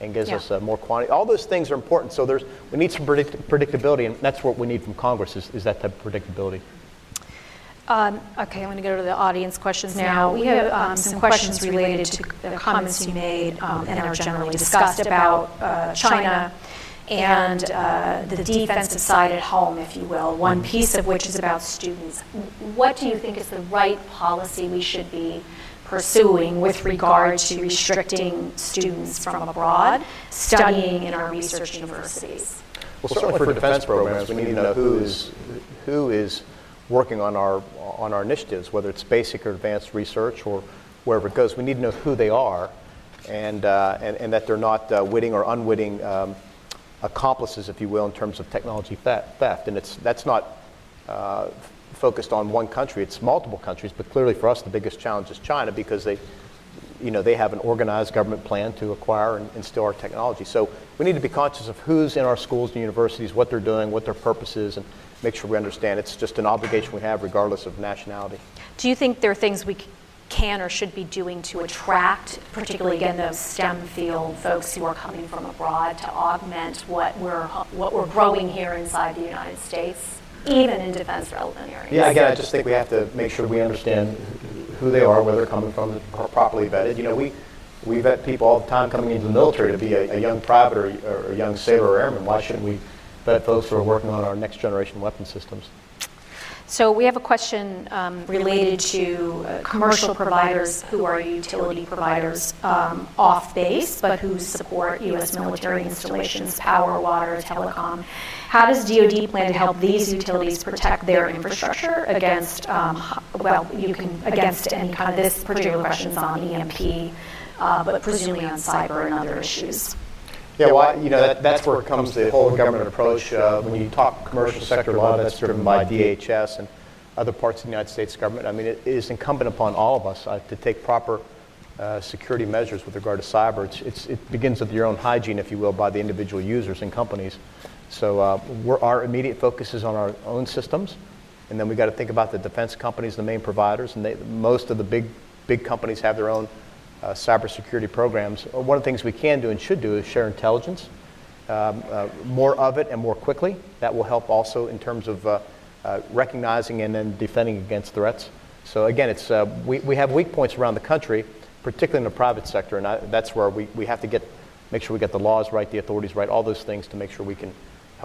and gives Yeah. us uh, more quantity. All those things are important. So there's, we need some predict- predictability, and that's what we need from Congress is, is that type of predictability. Um, Okay, I'm going to go to the audience questions now. We have um, some questions related to the comments you made um, and are generally discussed about uh, China and uh, the defensive side at home, if you will, one piece of which is about students. What do you think is the right policy we should be pursuing with regard to restricting students from abroad studying in our research universities? Well, certainly for defense programs, we need to know who is, who is working on our, on our initiatives, whether it's basic or advanced research or wherever it goes. We need to know who they are and, uh, and, and that they're not uh, witting or unwitting um, accomplices, if you will, in terms of technology theft. And it's, that's not uh, focused on one country, it's multiple countries, but clearly for us the biggest challenge is China because they, you know, they have an organized government plan to acquire and, steal our technology. So we need to be conscious of who's in our schools and universities, what they're doing, what their purpose is, and make sure we understand it's just an obligation we have regardless of nationality. Do you think there are things we can or should be doing to attract, particularly again, those STEM field folks who are coming from abroad to augment what we're, what we're growing here inside the United States, even in defense relevant areas? Yeah, again, I just think we have to make sure we understand who they are, where they're coming from, pro- properly vetted. You know, we, we vet people all the time coming into the military to be a, a young private or, or a young sailor or airman. Why shouldn't we vet folks who are working on our next generation weapon systems? So we have a question um, related to uh, commercial providers who are utility providers um, off base, but who support U.S. military installations, power, water, telecom. How does DoD plan to help these utilities protect their infrastructure against, um, well, you can, against any kind of, this particular question's on EMP, uh, but presumably on cyber and other issues? Yeah, well, you know, that, that's where it comes the whole government approach. Uh, when you talk commercial sector, a lot of that's driven by DHS and other parts of the United States government. I mean, it is incumbent upon all of us uh, to take proper uh, security measures with regard to cyber. It's, it's, it begins with your own hygiene, if you will, by the individual users and companies. So uh, we're, our immediate focus is on our own systems, and then we've got to think about the defense companies, the main providers, and they, most of the big, big companies have their own uh, cybersecurity programs. Uh, One of the things we can do and should do is share intelligence, um, uh, more of it and more quickly. That will help also in terms of uh, uh, recognizing and then defending against threats. So again, it's, uh, we, we have weak points around the country, particularly in the private sector, and I, that's where we, we have to get, make sure we get the laws right, the authorities right, all those things to make sure we can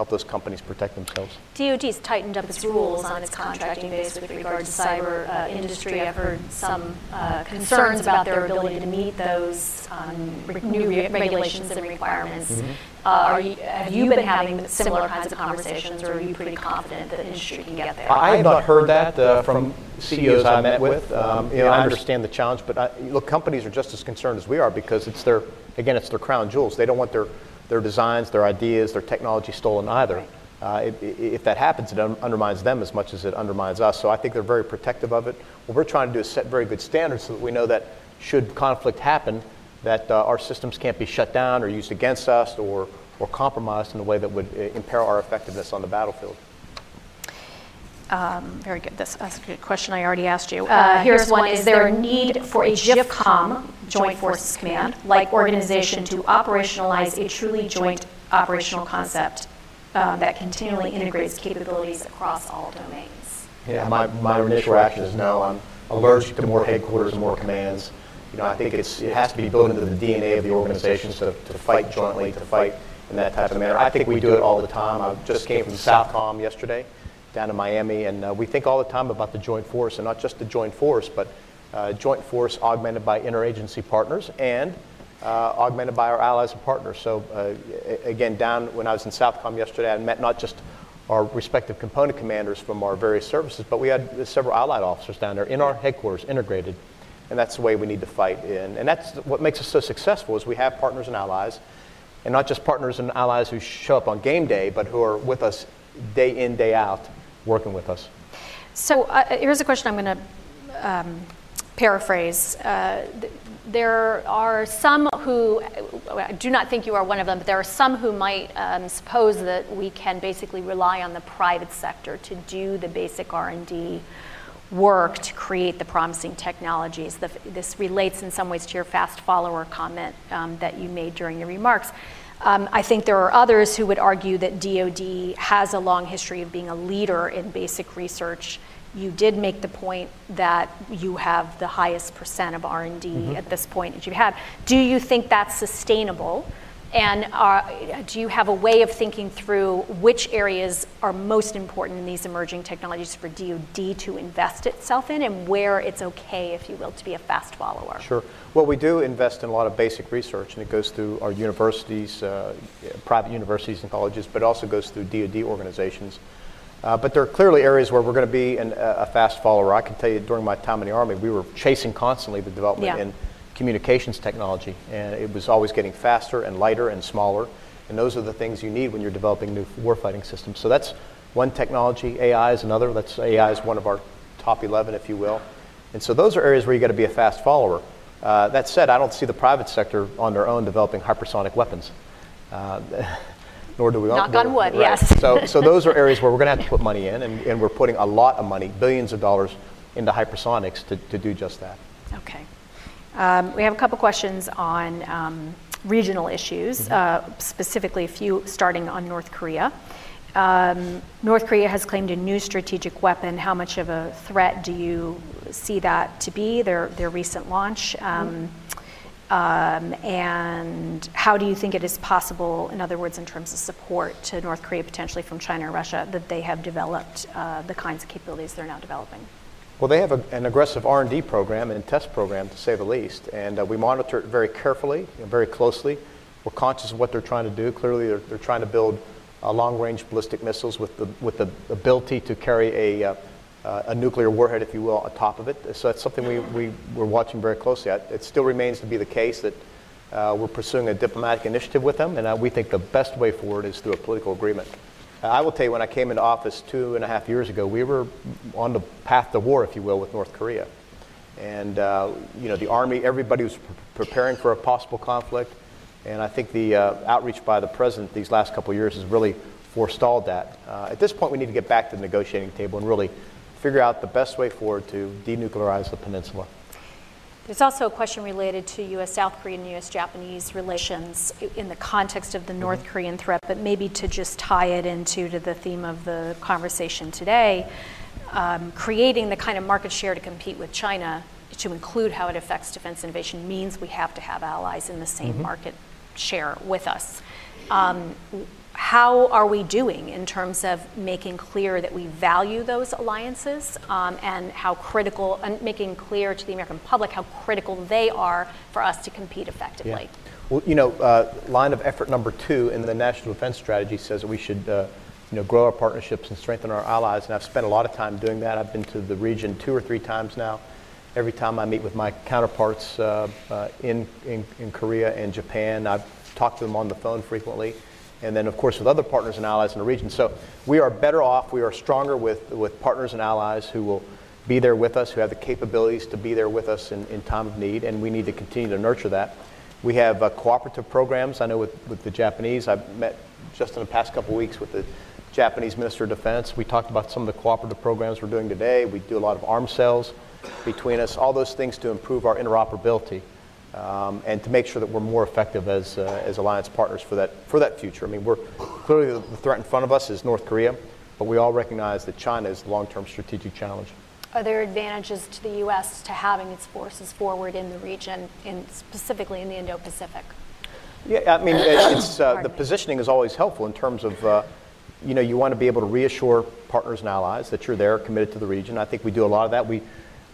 help those companies protect themselves. DoD's tightened up its rules on its contracting base with regard to cyber uh, industry. I've heard some uh, concerns about their ability to meet those um, re- new re- regulations and requirements. Uh, Are you, have you been having similar kinds of conversations, or are you pretty confident that the industry can get there? I have not heard that uh, from CEOs I met with. Um, you know, I understand the challenge, but I, look, companies are just as concerned as we are because it's their, again, it's their crown jewels. They don't want their, their designs, their ideas, their technology stolen either. Uh, if, if that happens, it un- undermines them as much as it undermines us. So I think they're very protective of it. What we're trying to do is set very good standards so that we know that should conflict happen, that uh, our systems can't be shut down or used against us or, or compromised in a way that would uh, impair our effectiveness on the battlefield. Um, very good. This, that's a good question I already asked you. Uh, here's one Is there a need for a JFCOM, Joint Forces Command, like organization to operationalize a truly joint operational concept um, that continually integrates capabilities across all domains? Yeah, my, my initial reaction is no. I'm allergic to more headquarters and more commands. You know, I think it's, it has to be built into the DNA of the organizations to, to fight jointly, to fight in that type of manner. I think we do it all the time. I just came from Southcom yesterday down in Miami, and uh, we think all the time about the joint force, and not just the joint force, but uh, joint force augmented by interagency partners and uh, augmented by our allies and partners. So uh, again, down when I was in Southcom yesterday, I met not just our respective component commanders from our various services, but we had several allied officers down there in our headquarters integrated, and that's the way we need to fight. And, and that's what makes us so successful is we have partners and allies, and not just partners and allies who show up on game day, but who are with us day in, day out working with us. So uh, here's a question I'm going to um, paraphrase. Uh, th- there are some who, I do not think you are one of them, but there are some who might um, suppose that we can basically rely on the private sector to do the basic R&D work to create the promising technologies. The, this relates in some ways to your fast follower comment um, that you made during your remarks. Um, I think there are others who would argue that DoD has a long history of being a leader in basic research. You did make the point that you have the highest percent of R&D mm-hmm. at this point that you have. Do you think that's sustainable? And do you have a way of thinking through which areas are most important in these emerging technologies for DoD to invest itself in and where it's okay, if you will, to be a fast follower? Sure. Well, we do invest in a lot of basic research, and it goes through our universities, uh, private universities and colleges, but also goes through DoD organizations. Uh, but there are clearly areas where we're going to be an, a fast follower. I can tell you during my time in the Army, we were chasing constantly the development yeah. in communications technology, and it was always getting faster and lighter and smaller. And those are the things you need when you're developing new warfighting systems. So that's one technology. AI is another. That's AI is one of our top 11, if you will. And so those are areas where you got to be a fast follower. Uh, that said, I don't see the private sector on their own developing hypersonic weapons. Uh, nor do we. Knock on wood, right. yes. so, so those are areas where we're going to have to put money in, and, and we're putting a lot of money, billions of dollars, into hypersonics to, to do just that. Okay. Um, we have a couple questions on um, regional issues, mm-hmm. uh, specifically a few starting on North Korea. Um, North Korea has claimed a new strategic weapon. How much of a threat do you see that to be, their, their recent launch? Um, um, and how do you think it is possible, in other words, in terms of support to North Korea potentially from China or Russia, that they have developed uh, the kinds of capabilities they're now developing? Well, they have a, an aggressive R&D program and test program, to say the least, and uh, we monitor it very carefully and very closely. We're conscious of what they're trying to do. Clearly, they're, they're trying to build uh, long-range ballistic missiles with the, with the ability to carry a, uh, a nuclear warhead, if you will, on top of it. So that's something we, we, we're watching very closely. It still remains to be the case that uh, we're pursuing a diplomatic initiative with them, and uh, we think the best way forward is through a political agreement. I will tell you, when I came into office two and a half years ago, we were on the path to war, if you will, with North Korea. And, uh, you know, the Army, everybody was pre- preparing for a possible conflict. And I think the uh, outreach by the president these last couple of years has really forestalled that. Uh, at this point, we need to get back to the negotiating table and really figure out the best way forward to denuclearize the peninsula. There's also a question related to U.S. South Korean and U.S. Japanese relations in the context of the mm-hmm. North Korean threat, but maybe to just tie it into to the theme of the conversation today, um, creating the kind of market share to compete with China to include how it affects defense innovation means we have to have allies in the same mm-hmm. market share with us. Um, how are we doing in terms of making clear that we value those alliances um, and how critical, and making clear to the American public how critical they are for us to compete effectively? Yeah. Well, you know, uh, line of effort number two in the National Defense Strategy says that we should, uh, you know, grow our partnerships and strengthen our allies. And I've spent a lot of time doing that. I've been to the region two or three times now. Every time I meet with my counterparts uh, uh in, in, in Korea and Japan, I've talked to them on the phone frequently and then, of course, with other partners and allies in the region. So we are better off, we are stronger with, with partners and allies who will be there with us, who have the capabilities to be there with us in, in time of need, and we need to continue to nurture that. We have uh, cooperative programs. I know with, with the Japanese, I've met just in the past couple weeks with the Japanese Minister of Defense. We talked about some of the cooperative programs we're doing today. We do a lot of arms sales between us, all those things to improve our interoperability um, and to make sure that we're more effective as, uh, as alliance partners for that, for that future. I mean, we're clearly the threat in front of us is North Korea, but we all recognize that China is the long-term strategic challenge. Are there advantages to the U.S. to having its forces forward in the region, in, specifically in the Indo-Pacific? Yeah, I mean, it's, uh, the positioning is always helpful in terms of, uh, you know, you want to be able to reassure partners and allies that you're there, committed to the region. I think we do a lot of that. We,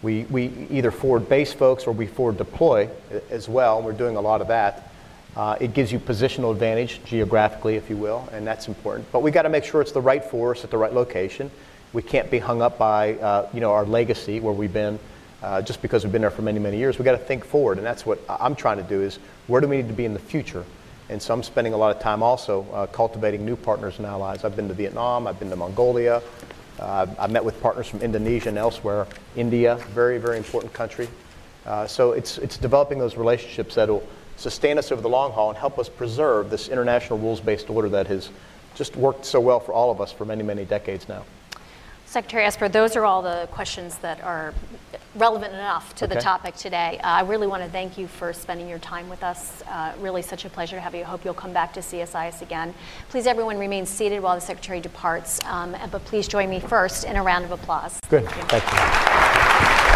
we, we either forward base folks or we forward deploy as well. We're doing a lot of that. Uh, it gives you positional advantage geographically, if you will, and that's important. But we got to make sure it's the right force at the right location. We can't be hung up by uh, you know our legacy where we've been uh, just because we've been there for many many years. We got to think forward, and that's what I'm trying to do. Is where do we need to be in the future? And so I'm spending a lot of time also uh, cultivating new partners and allies. I've been to Vietnam, I've been to Mongolia, uh, I've met with partners from Indonesia and elsewhere. India, very, very important country. Uh, so it's, it's developing those relationships that will sustain us over the long haul and help us preserve this international rules based order that has just worked so well for all of us for many, many decades now. Secretary Esper, those are all the questions that are relevant enough to okay. the topic today. Uh, I really want to thank you for spending your time with us. Uh, really such a pleasure to have you. I hope you'll come back to CSIS again. Please, everyone, remain seated while the Secretary departs, um, but please join me first in a round of applause. Good. Thank you. Thank you.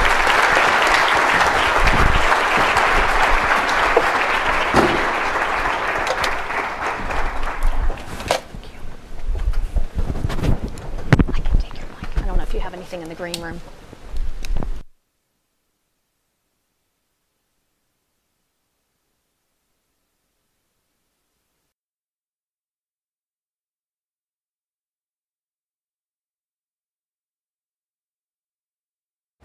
In the green room.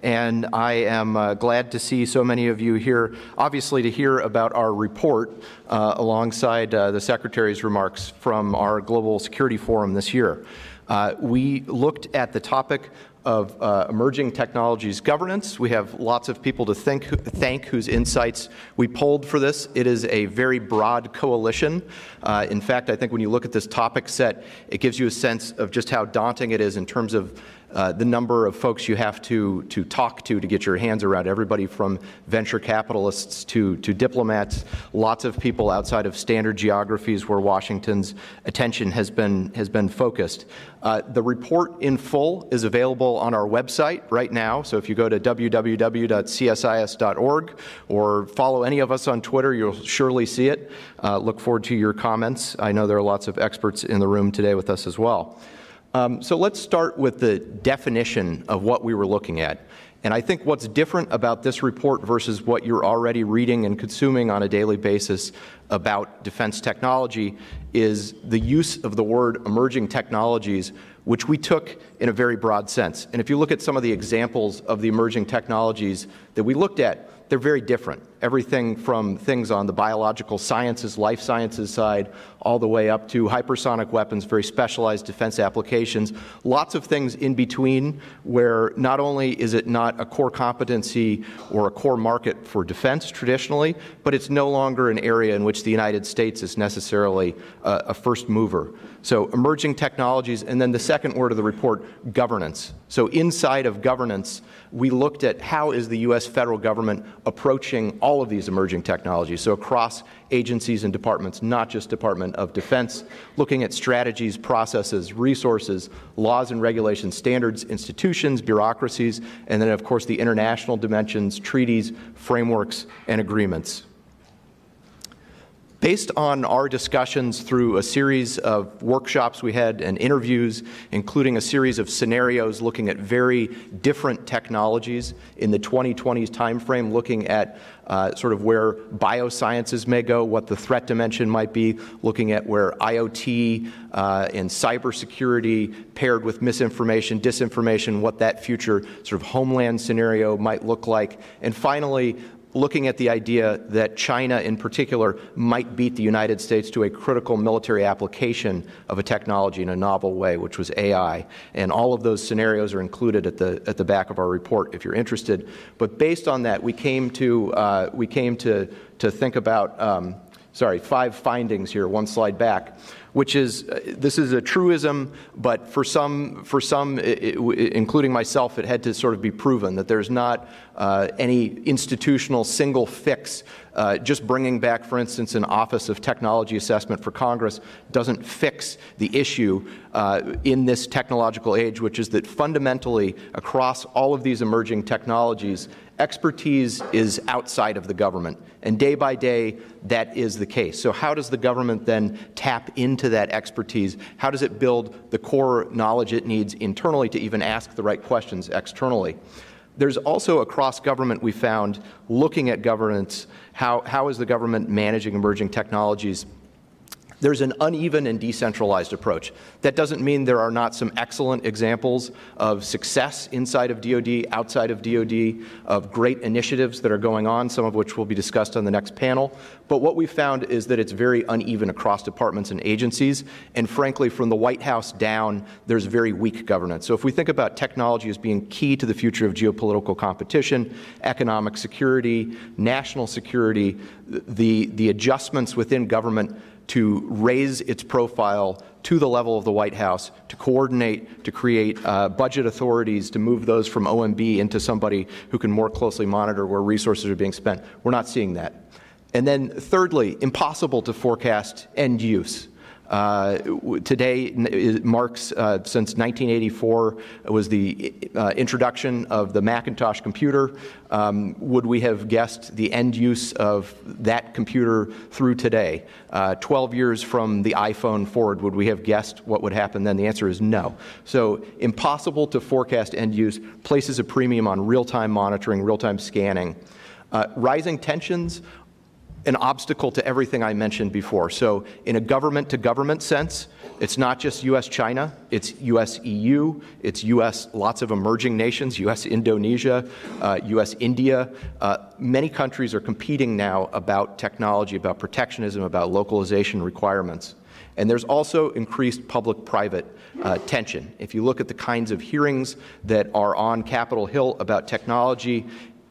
and I am uh, glad to see so many of you here, obviously, to hear about our report uh, alongside uh, the Secretary's remarks from our Global Security Forum this year. Uh, we looked at the topic of uh, emerging technologies governance. We have lots of people to think, thank whose insights we polled for this. It is a very broad coalition. Uh, in fact, I think when you look at this topic set, it gives you a sense of just how daunting it is in terms of uh, the number of folks you have to, to talk to to get your hands around everybody from venture capitalists to, to diplomats, lots of people outside of standard geographies where Washington's attention has been, has been focused. Uh, the report in full is available on our website right now. So if you go to www.csis.org or follow any of us on Twitter, you'll surely see it. Uh, look forward to your comments. I know there are lots of experts in the room today with us as well. Um, so let's start with the definition of what we were looking at. And I think what's different about this report versus what you're already reading and consuming on a daily basis about defense technology is the use of the word emerging technologies, which we took in a very broad sense. And if you look at some of the examples of the emerging technologies that we looked at, they're very different. Everything from things on the biological sciences, life sciences side, all the way up to hypersonic weapons, very specialized defense applications. Lots of things in between where not only is it not a core competency or a core market for defense traditionally, but it's no longer an area in which the United States is necessarily a, a first mover. So, emerging technologies, and then the second word of the report, governance. So, inside of governance, we looked at how is the U.S. federal government approaching all of these emerging technologies. So, across agencies and departments, not just Department of Defense, looking at strategies, processes, resources, laws and regulations, standards, institutions, bureaucracies, and then, of course, the international dimensions, treaties, frameworks, and agreements. Based on our discussions through a series of workshops we had and interviews, including a series of scenarios looking at very different technologies in the 2020s timeframe, looking at uh, sort of where biosciences may go, what the threat dimension might be, looking at where IoT uh, and cybersecurity paired with misinformation, disinformation, what that future sort of homeland scenario might look like, and finally, looking at the idea that China, in particular, might beat the United States to a critical military application of a technology in a novel way, which was AI. And all of those scenarios are included at the, at the back of our report if you're interested. But based on that, we came to, uh, we came to, to think about. Um, sorry, five findings here, one slide back, which is uh, this is a truism, but for some, for some, it, it, including myself, it had to sort of be proven that there's not uh, any institutional single fix. Uh, just bringing back, for instance, an Office of Technology Assessment for Congress doesn't fix the issue uh, in this technological age, which is that fundamentally across all of these emerging technologies, expertise is outside of the government. And day by day, that is the case. So, how does the government then tap into that expertise? How does it build the core knowledge it needs internally to even ask the right questions externally? There's also across government, we found, looking at governance, how, how is the government managing emerging technologies? There's an uneven and decentralized approach. That doesn't mean there are not some excellent examples of success inside of DoD, outside of DoD, of great initiatives that are going on, some of which will be discussed on the next panel. But what we found is that it's very uneven across departments and agencies. And frankly, from the White House down, there's very weak governance. So if we think about technology as being key to the future of geopolitical competition, economic security, national security, the, the adjustments within government to raise its profile to the level of the White House, to coordinate, to create uh, budget authorities, to move those from OMB into somebody who can more closely monitor where resources are being spent. We're not seeing that. And then, thirdly, impossible to forecast end use. Uh, today marks, uh, since 1984, was the uh, introduction of the Macintosh computer. Um, would we have guessed the end use of that computer through today? Uh, 12 years from the iPhone forward, would we have guessed what would happen then? The answer is no. So, impossible to forecast end use places a premium on real time monitoring, real time scanning. Uh, rising tensions an obstacle to everything I mentioned before. So, in a government to government sense, it's not just US China, it's US EU, it's US lots of emerging nations, US Indonesia, uh, US India. Uh, many countries are competing now about technology, about protectionism, about localization requirements. And there's also increased public private uh, tension. If you look at the kinds of hearings that are on Capitol Hill about technology,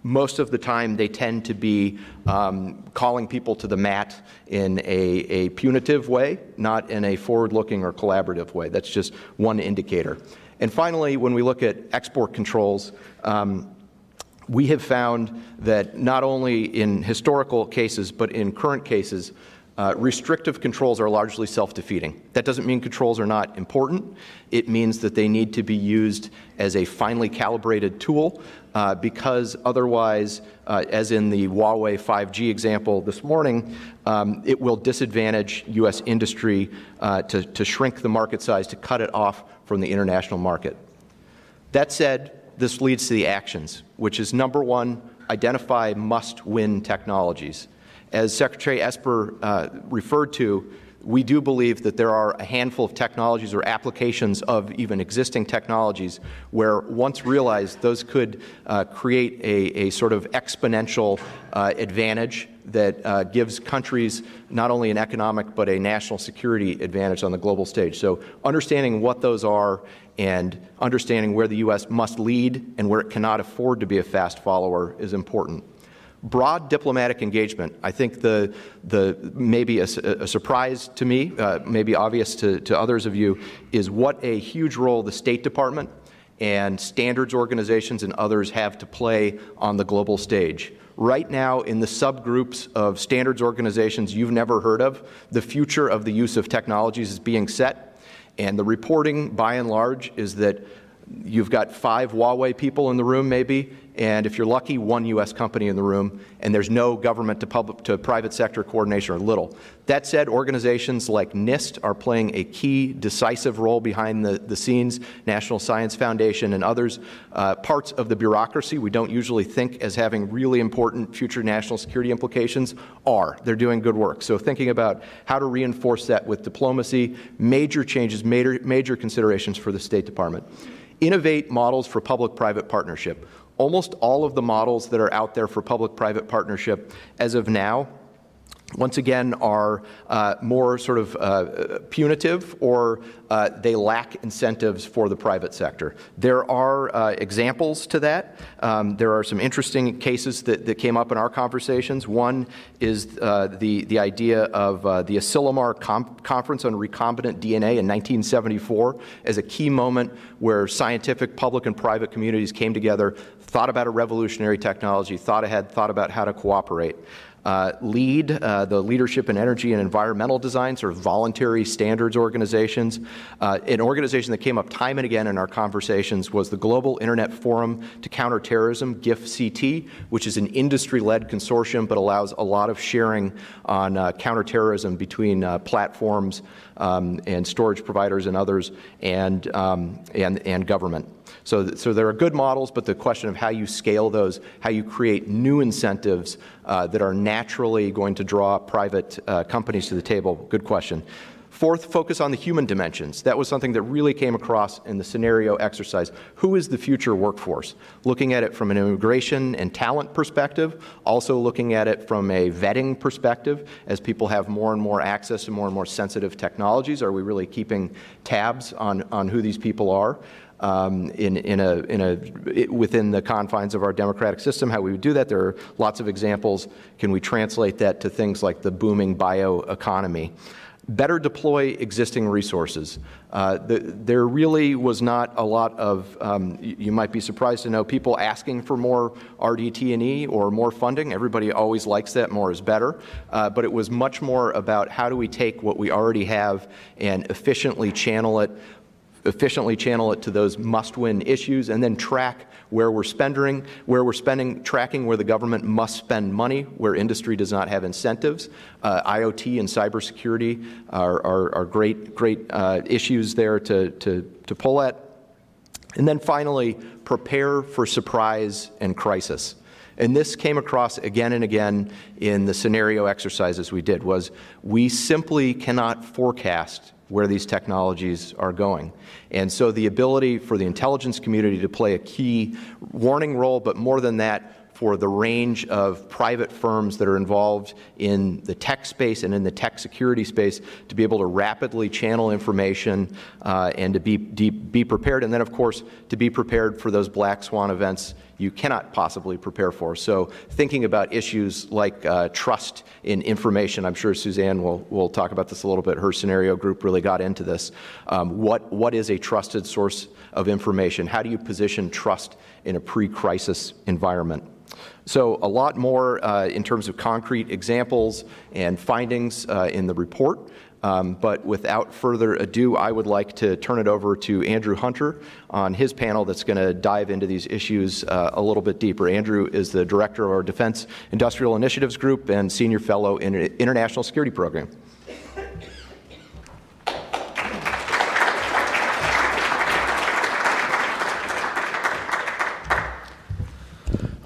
most of the time they tend to be um, calling people to the mat in a, a punitive way, not in a forward looking or collaborative way. That's just one indicator. And finally, when we look at export controls, um, we have found that not only in historical cases, but in current cases, uh, restrictive controls are largely self defeating. That doesn't mean controls are not important. It means that they need to be used as a finely calibrated tool uh, because otherwise, uh, as in the Huawei 5G example this morning, um, it will disadvantage U.S. industry uh, to, to shrink the market size, to cut it off from the international market. That said, this leads to the actions, which is number one, identify must win technologies. As Secretary Esper uh, referred to, we do believe that there are a handful of technologies or applications of even existing technologies where, once realized, those could uh, create a, a, sort of exponential uh, advantage that uh, gives countries not only an economic but a national security advantage on the global stage. So, understanding what those are and understanding where the U.S. must lead and where it cannot afford to be a fast follower is important broad diplomatic engagement. I think the, the maybe a, a surprise to me, uh, maybe obvious to, to others of you, is what a huge role the State Department and standards organizations and others have to play on the global stage. Right now, in the subgroups of standards organizations you've never heard of, the future of the use of technologies is being set. And the reporting, by and large, is that you've got five Huawei people in the room, maybe, and if you're lucky, one U.S. company in the room, and there's no government to, public, to private sector coordination or little. That said, organizations like NIST are playing a key, decisive role behind the, the scenes, National Science Foundation and others. Uh, parts of the bureaucracy we don't usually think as having really important future national security implications are. They're doing good work. So, thinking about how to reinforce that with diplomacy, major changes, major, major considerations for the State Department. Innovate models for public private partnership almost all of the models that are out there for public private partnership as of now once again, are uh, more sort of uh, punitive or uh, they lack incentives for the private sector. There are uh, examples to that. Um, there are some interesting cases that, that, came up in our conversations. One is uh, the, the idea of uh, the Asilomar Com- Conference on Recombinant DNA in 1974 as a key moment where scientific, public, and private communities came together, thought about a revolutionary technology, thought ahead, thought about how to cooperate. Uh, LEED, uh, the Leadership in Energy and Environmental Design, sort of voluntary standards organizations. Uh, an organization that came up time and again in our conversations was the Global Internet Forum to Counter Terrorism, GIFCT, which is an industry led consortium but allows a lot of sharing on uh, counterterrorism between uh, platforms um, and storage providers and others and, um, and, and government. So, so there are good models, but the question of how you scale those, how you create new incentives uh, that are naturally going to draw private uh, companies to the table, good question. Fourth, focus on the human dimensions. That was something that really came across in the scenario exercise. Who is the future workforce? Looking at it from an immigration and talent perspective, also looking at it from a vetting perspective, as people have more and more access to more and more sensitive technologies. Are we really keeping tabs on, on who these people are? Um, in, in, a, in a, within the confines of our democratic system, how we would do that. There are lots of examples. Can we translate that to things like the booming bioeconomy? Better deploy existing resources. Uh, the, there really was not a lot of, um, you, might be surprised to know, people asking for more RDT&E or more funding. Everybody always likes that, more is better. Uh, but it was much more about how do we take what we already have and efficiently channel it efficiently channel it to those must-win issues, and then track where we're spending, where we're spending, tracking where the government must spend money, where industry does not have incentives. Uh, IoT and cybersecurity are, are, are great, great uh, issues there to, to, to pull at. And then finally, prepare for surprise and crisis. And this came across again and again in the scenario exercises we did was we simply cannot forecast where these technologies are going. And so the ability for the intelligence community to play a key warning role, but more than that, for the range of private firms that are involved in the tech space and in the tech security space to be able to rapidly channel information uh, and to be, be prepared. And then, of course, to be prepared for those black swan events you cannot possibly prepare for. So, thinking about issues like uh, trust in information, I'm sure Suzanne will, will talk about this a little bit. Her scenario group really got into this. Um, what, what is a trusted source of information? How do you position trust in a pre crisis environment? So, a lot more uh, in terms of concrete examples and findings uh, in the report. Um, but without further ado, I would like to turn it over to Andrew Hunter on his panel that's going to dive into these issues uh, a little bit deeper. Andrew is the director of our Defense Industrial Initiatives Group and senior fellow in the International Security Program.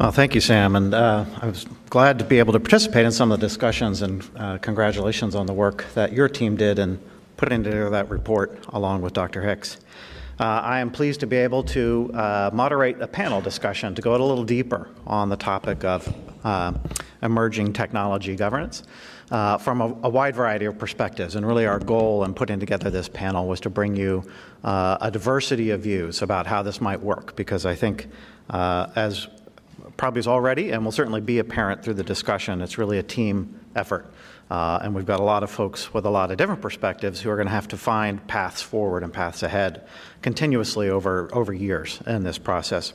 Well, thank you, Sam. And uh, I was glad to be able to participate in some of the discussions, and uh, congratulations on the work that your team did in putting together that report along with Dr. Hicks. Uh, I am pleased to be able to uh, moderate a panel discussion to go a little deeper on the topic of uh, emerging technology governance. Uh, from a, a, wide variety of perspectives. And really, our goal in putting together this panel was to bring you a diversity of views about how this might work, because I think, as probably is already and will certainly be apparent through the discussion. It's really a team effort. Uh, and we've got a lot of folks with a lot of different perspectives who are going to have to find paths forward and paths ahead continuously over, over years in this process.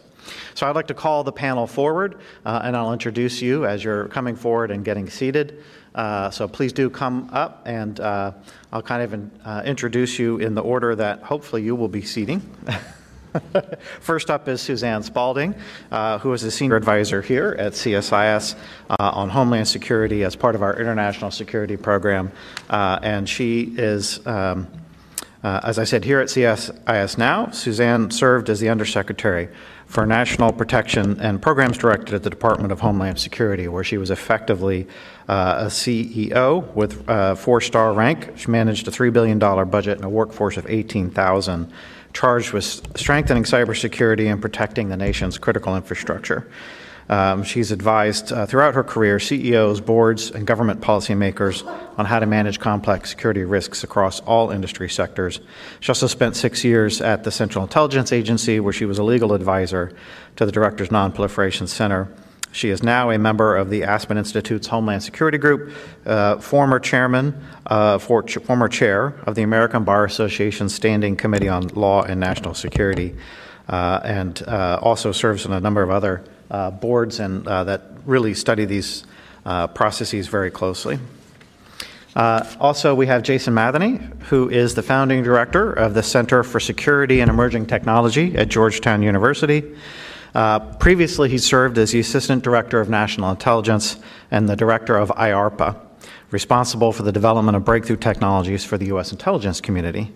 So I'd like to call the panel forward, uh, and I'll introduce you as you're coming forward and getting seated. Uh, so please do come up, and uh, I'll kind of in, uh, introduce you in the order that hopefully you will be seating. First up is Suzanne Spalding, uh, who is a senior advisor here at CSIS uh, on Homeland Security as part of our international security program. Uh, and she is, um, uh, as I said, here at CSIS now. Suzanne served as the Undersecretary for National Protection and Programs Director at the Department of Homeland Security, where she was effectively uh, a CEO with a uh, four star rank. She managed a $3 billion budget and a workforce of 18,000 charged with strengthening cybersecurity and protecting the nation's critical infrastructure. Um, she's advised uh, throughout her career CEOs, boards, and government policymakers on how to manage complex security risks across all industry sectors. She also spent six years at the Central Intelligence Agency, where she was a legal advisor to the Director's Nonproliferation Center. She is now a member of the Aspen Institute's Homeland Security Group, uh, former chairman, uh, for, ch- former chair of the American Bar Association Standing Committee on Law and National Security, uh, and uh, also serves on a number of other uh, boards and uh, that really study these processes very closely. Also, we have Jason Matheny, who is the founding director of the Center for Security and Emerging Technology at Georgetown University. Uh, previously, he served as the Assistant Director of National Intelligence and the Director of IARPA, responsible for the development of breakthrough technologies for the U.S. intelligence community.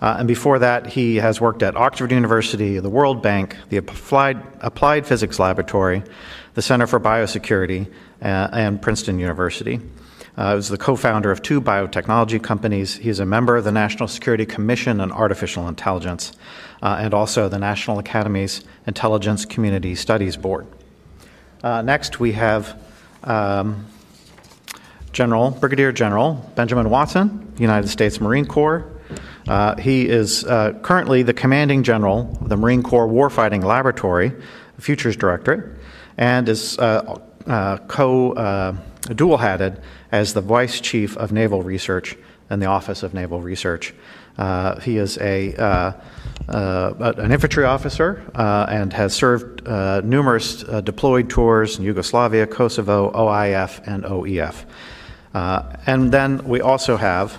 Uh, and before that, he has worked at Oxford University, the World Bank, the Applied, Applied Physics Laboratory, the Center for Biosecurity, uh, and Princeton University. Uh, he was the co founder of two biotechnology companies. He is a member of the National Security Commission on Artificial Intelligence uh, and also the National Academy's Intelligence Community Studies Board. Uh, next, we have um, General, Brigadier General Benjamin Watson, United States Marine Corps. Uh, he is uh, currently the commanding general of the Marine Corps Warfighting Laboratory, Futures Directorate, and is uh, uh co dual hatted as the vice chief of naval research in the Office of Naval Research. Uh, he is a an infantry officer and has served numerous deployed tours in Yugoslavia, Kosovo, OIF, and OEF. and then we also have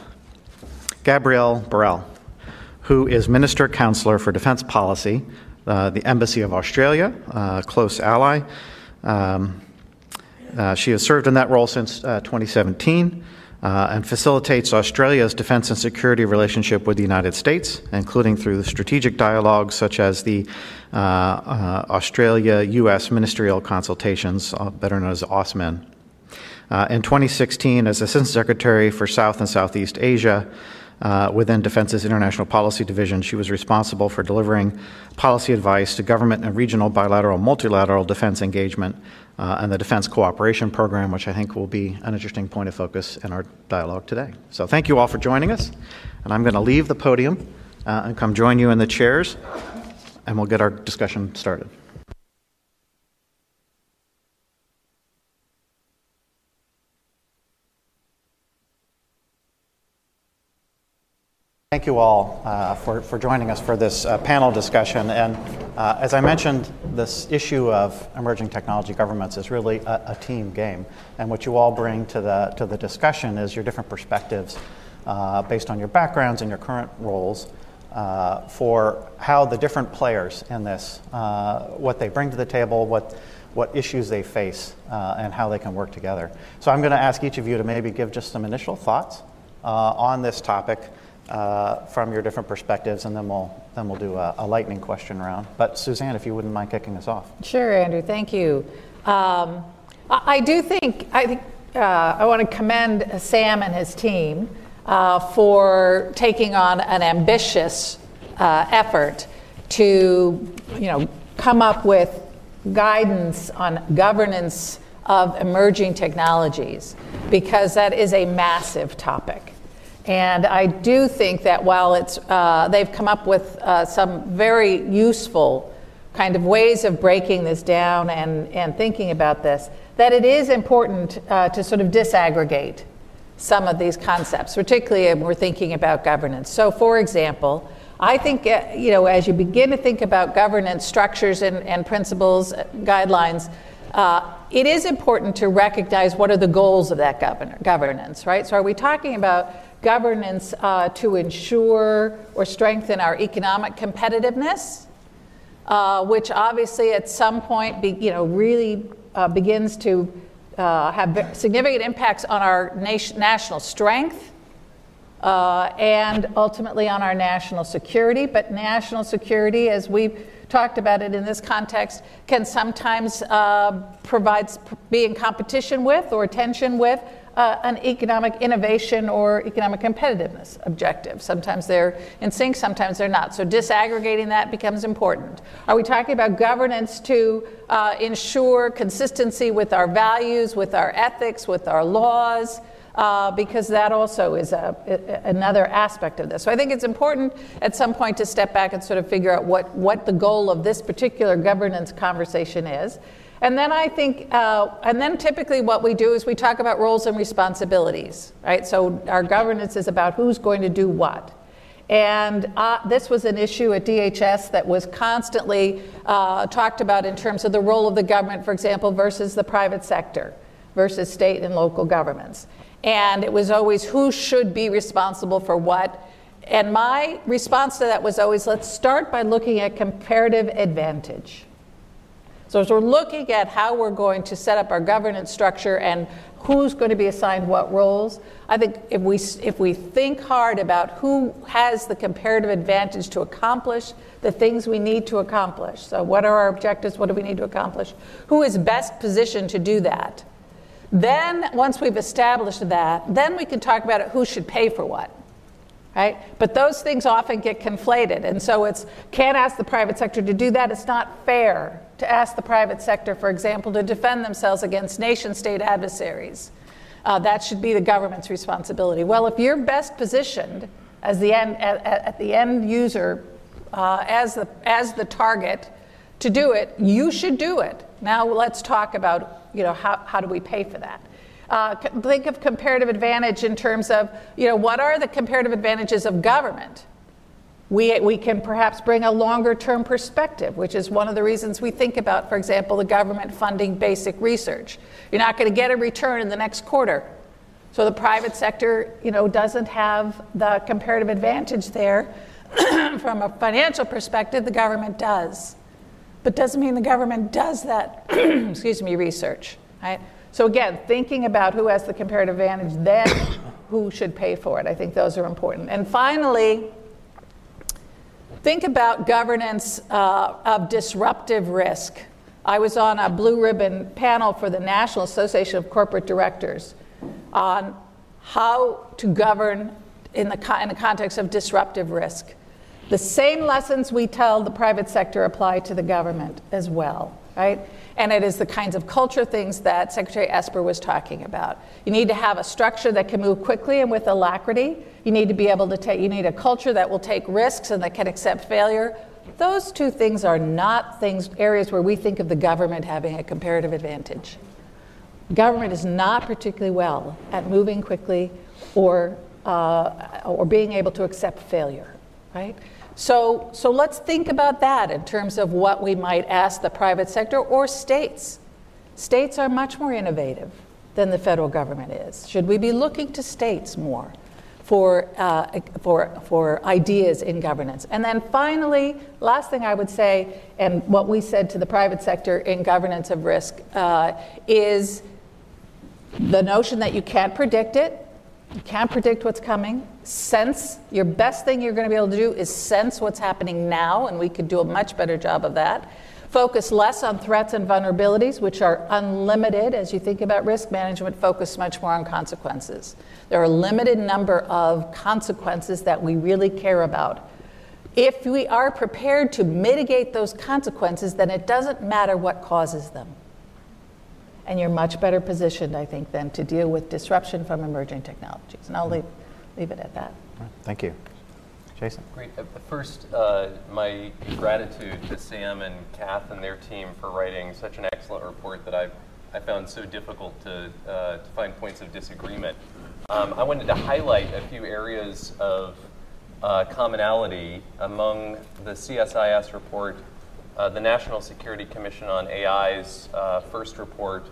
Gabrielle Burrell, who is Minister Counselor for Defense Policy, uh, the Embassy of Australia, uh, close ally. Um, uh, she has served in that role since uh, 2017 uh, and facilitates Australia's defense and security relationship with the United States, including through strategic dialogues such as the uh, Australia US Ministerial Consultations, better known as AUSMIN. in 2016, as Assistant Secretary for South and Southeast Asia, uh, within Defense's International Policy Division. She was responsible for delivering policy advice to government and regional bilateral multilateral defense engagement uh, and the Defense Cooperation Program, which I think will be an interesting point of focus in our dialogue today. So, thank you all for joining us. And I'm going to leave the podium uh, and come join you in the chairs, and we'll get our discussion started. Thank you all uh, for, for joining us for this uh, panel discussion. And uh, as I mentioned, this issue of emerging technology governments is really a, a, team game. And what you all bring to the, to the discussion is your different perspectives uh, based on your backgrounds and your current roles uh, for how the different players in this, uh, what they bring to the table, what, what issues they face, and how they can work together. So I'm going to ask each of you to maybe give just some initial thoughts on this topic uh, from your different perspectives, and then we'll then we'll do a, a, lightning question round. But Suzanne, if you wouldn't mind kicking us off. Sure, Andrew. Thank you. Um, I, I, do think I think uh, I want to commend Sam and his team uh, for taking on an ambitious uh, effort to you know come up with guidance on governance of emerging technologies because that is a massive topic. And I do think that while it's, uh, they've come up with uh, some very useful kind of ways of breaking this down and, and thinking about this, that it is important uh, to sort of disaggregate some of these concepts, particularly when we're thinking about governance. So, for example, I think, uh, you know, as you begin to think about governance structures and, and principles, uh, guidelines, uh, it is important to recognize what are the goals of that govern- governance, right? So, are we talking about governance uh, to ensure or strengthen our economic competitiveness, uh, which obviously at some point be, you know, really uh, begins to uh, have significant impacts on our nation, national strength uh, and ultimately on our national security. But national security, as we've talked about it in this context, can sometimes uh, provide, be in competition with or tension with uh, an economic innovation or economic competitiveness objective. Sometimes they're in sync, sometimes they're not. So disaggregating that becomes important. Are we talking about governance to uh, ensure consistency with our values, with our ethics, with our laws? Uh, because that also is a, a, another aspect of this. So I think it's important at some point to step back and sort of figure out what, what the goal of this particular governance conversation is. And then I think, uh, and then typically what we do is we talk about roles and responsibilities, right? So our governance is about who's going to do what. And uh, this was an issue at DHS that was constantly uh, talked about in terms of the role of the government, for example, versus the private sector, versus state and local governments. And it was always who should be responsible for what. And my response to that was always let's start by looking at comparative advantage. So, as we're looking at how we're going to set up our governance structure and who's going to be assigned what roles, I think if we, if we think hard about who has the comparative advantage to accomplish the things we need to accomplish, so what are our objectives, what do we need to accomplish, who is best positioned to do that, then once we've established that, then we can talk about it, who should pay for what right? But those things often get conflated. And so it's can't ask the private sector to do that. It's not fair to ask the private sector, for example, to defend themselves against nation state adversaries. Uh, that should be the government's responsibility. Well, if you're best positioned as the end, at, at the end user, uh, as, the, as the target to do it, you should do it. Now let's talk about you know, how, how do we pay for that? Uh, think of comparative advantage in terms of, you know, what are the comparative advantages of government? We, we can perhaps bring a longer term perspective, which is one of the reasons we think about, for example, the government funding basic research. You're not going to get a return in the next quarter. So the private sector, you know, doesn't have the comparative advantage there. From a financial perspective, the government does. But doesn't mean the government does that, excuse me, research, right? So again, thinking about who has the comparative advantage, then who should pay for it. I think those are important. And finally, think about governance uh, of disruptive risk. I was on a blue ribbon panel for the National Association of Corporate Directors on how to govern in the, in the context of disruptive risk. The same lessons we tell the private sector apply to the government as well, right? And it is the kinds of culture things that Secretary Esper was talking about. You need to have a structure that can move quickly and with alacrity. You need to be able to take, you need a culture that will take risks and that can accept failure. Those two things are not things, areas where we think of the government having a comparative advantage. Government is not particularly well at moving quickly or, uh, or being able to accept failure, right? So, so let's think about that in terms of what we might ask the private sector or states. States are much more innovative than the federal government is. Should we be looking to states more for, uh, for, for ideas in governance? And then finally, last thing I would say, and what we said to the private sector in governance of risk, uh, is the notion that you can't predict it, you can't predict what's coming. Sense, your best thing you're going to be able to do is sense what's happening now, and we could do a much better job of that. Focus less on threats and vulnerabilities, which are unlimited. As you think about risk management, focus much more on consequences. There are a limited number of consequences that we really care about. If we are prepared to mitigate those consequences, then it doesn't matter what causes them and you're much better positioned, I think, then to deal with disruption from emerging technologies. And I'll leave, leave it at that. Thank you. Jason? Great. Uh, first, uh, my gratitude to Sam and Kath and their team for writing such an excellent report that I've, I found so difficult to, uh, to find points of disagreement. Um, I wanted to highlight a few areas of uh, commonality among the CSIS report, uh, the National Security Commission on AI's uh, first report,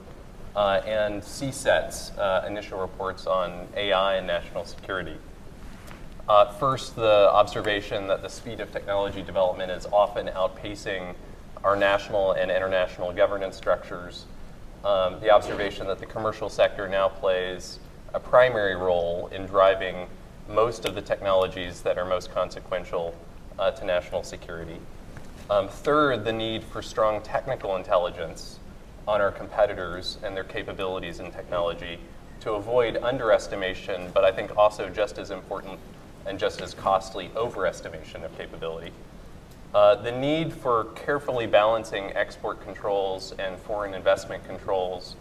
uh, and CSET's uh, initial reports on AI and national security. Uh, first, the observation that the speed of technology development is often outpacing our national and international governance structures. Um, the observation that the commercial sector now plays a primary role in driving most of the technologies that are most consequential uh, to national security. Um, third, the need for strong technical intelligence on our competitors and their capabilities in technology. to avoid underestimation, but I think also just as important and just as costly overestimation of capability. Uh, the need for carefully balancing export controls and foreign investment controls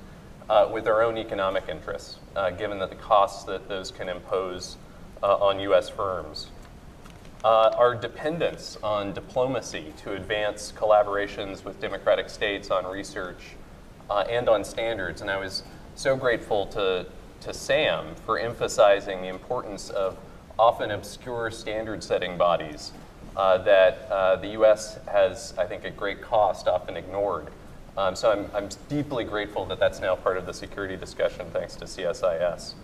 uh, with our own economic interests, uh, given that the costs that those can impose uh, on U.S. firms. Uh, our dependence on diplomacy to advance collaborations with democratic states on research uh, and on standards. And I was so grateful to, to Sam for emphasizing the importance of often obscure standard setting bodies uh, that uh, the US has, I think, at great cost, often ignored. Um, so I'm, I'm, deeply grateful that that's now part of the security discussion thanks to CSIS.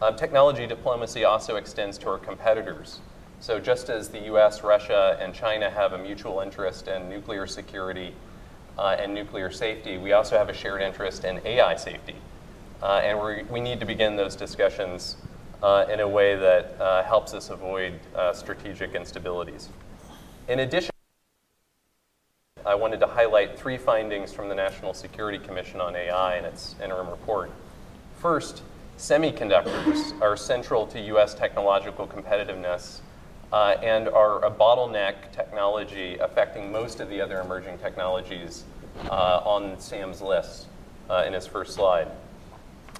Um, technology diplomacy also extends to our competitors. So just as the US, Russia, and China have a mutual interest in nuclear security uh, and nuclear safety, we also have a shared interest in AI safety. Uh, and we need to begin those discussions uh, in a way that uh, helps us avoid uh, strategic instabilities. In addition, I wanted to highlight three findings from the National Security Commission on AI in its interim report. First, semiconductors are central to U.S. technological competitiveness uh, and are a bottleneck technology affecting most of the other emerging technologies uh, on Sam's list uh, in his first slide.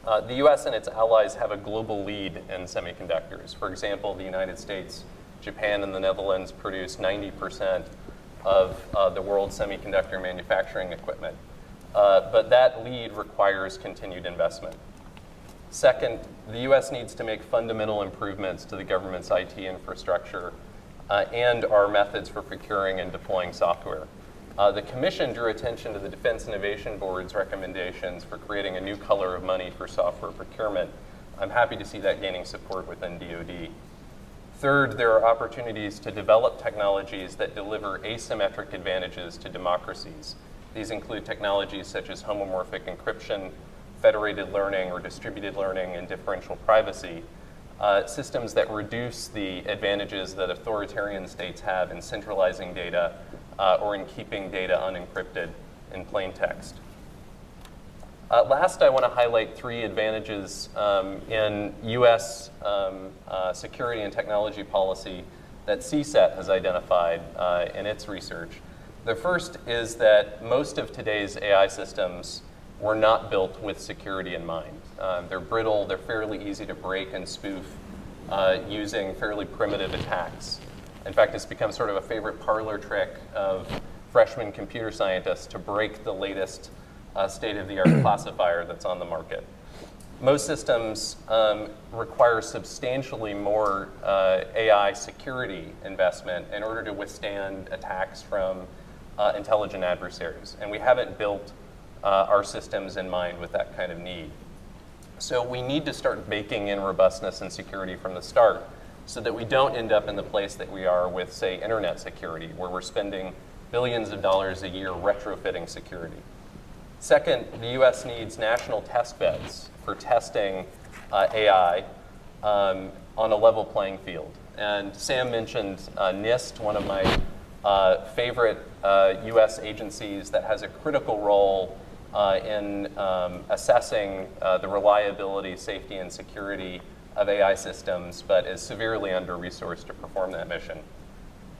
Uh, the US and its allies have a global lead in semiconductors. For example, the United States, Japan, and the Netherlands produce 90% of uh, the world's semiconductor manufacturing equipment. Uh, but that lead requires continued investment. Second, the US needs to make fundamental improvements to the government's IT infrastructure uh, and our methods for procuring and deploying software. Uh, the Commission drew attention to the Defense Innovation Board's recommendations for creating a new color of money for software procurement. I'm happy to see that gaining support within DoD. Third, there are opportunities to develop technologies that deliver asymmetric advantages to democracies. These include technologies such as homomorphic encryption, federated learning or distributed learning, and differential privacy, uh, systems that reduce the advantages that authoritarian states have in centralizing data uh, or in keeping data unencrypted in plain text. Uh, last, I want to highlight three advantages um, in U.S. Um, uh, security and technology policy that CSET has identified uh, in its research. The first is that most of today's AI systems were not built with security in mind. Uh, they're brittle, they're fairly easy to break and spoof uh, using fairly primitive attacks. In fact, it's become sort of a favorite parlor trick of freshman computer scientists to break the latest uh, state of the art classifier that's on the market. Most systems um, require substantially more uh, AI security investment in order to withstand attacks from uh, intelligent adversaries. And we haven't built uh, our systems in mind with that kind of need. So we need to start baking in robustness and security from the start so that we don't end up in the place that we are with, say, internet security, where we're spending billions of dollars a year retrofitting security. Second, the US needs national test beds for testing uh, AI um, on a level playing field. And Sam mentioned uh, NIST, one of my uh, favorite US uh, agencies that has a critical role uh, in um, assessing uh, the reliability, safety, and security of AI systems, but is severely under resourced to perform that mission.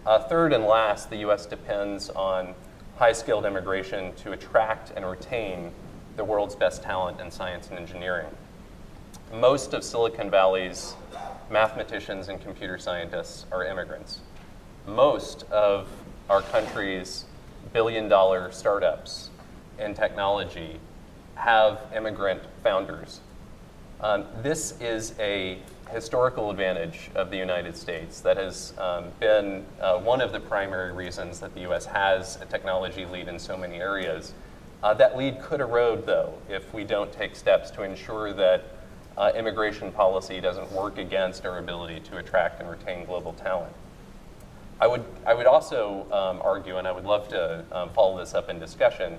Uh, third and last, the US depends on high skilled immigration to attract and retain the world's best talent in science and engineering. Most of Silicon Valley's mathematicians and computer scientists are immigrants. Most of our country's billion dollar startups in technology have immigrant founders um, this is a historical advantage of the United States that has um, been uh, one of the primary reasons that the US has a technology lead in so many areas. Uh, that lead could erode, though, if we don't take steps to ensure that uh, immigration policy doesn't work against our ability to attract and retain global talent. I would, I would also um, argue, and I would love to um, follow this up in discussion,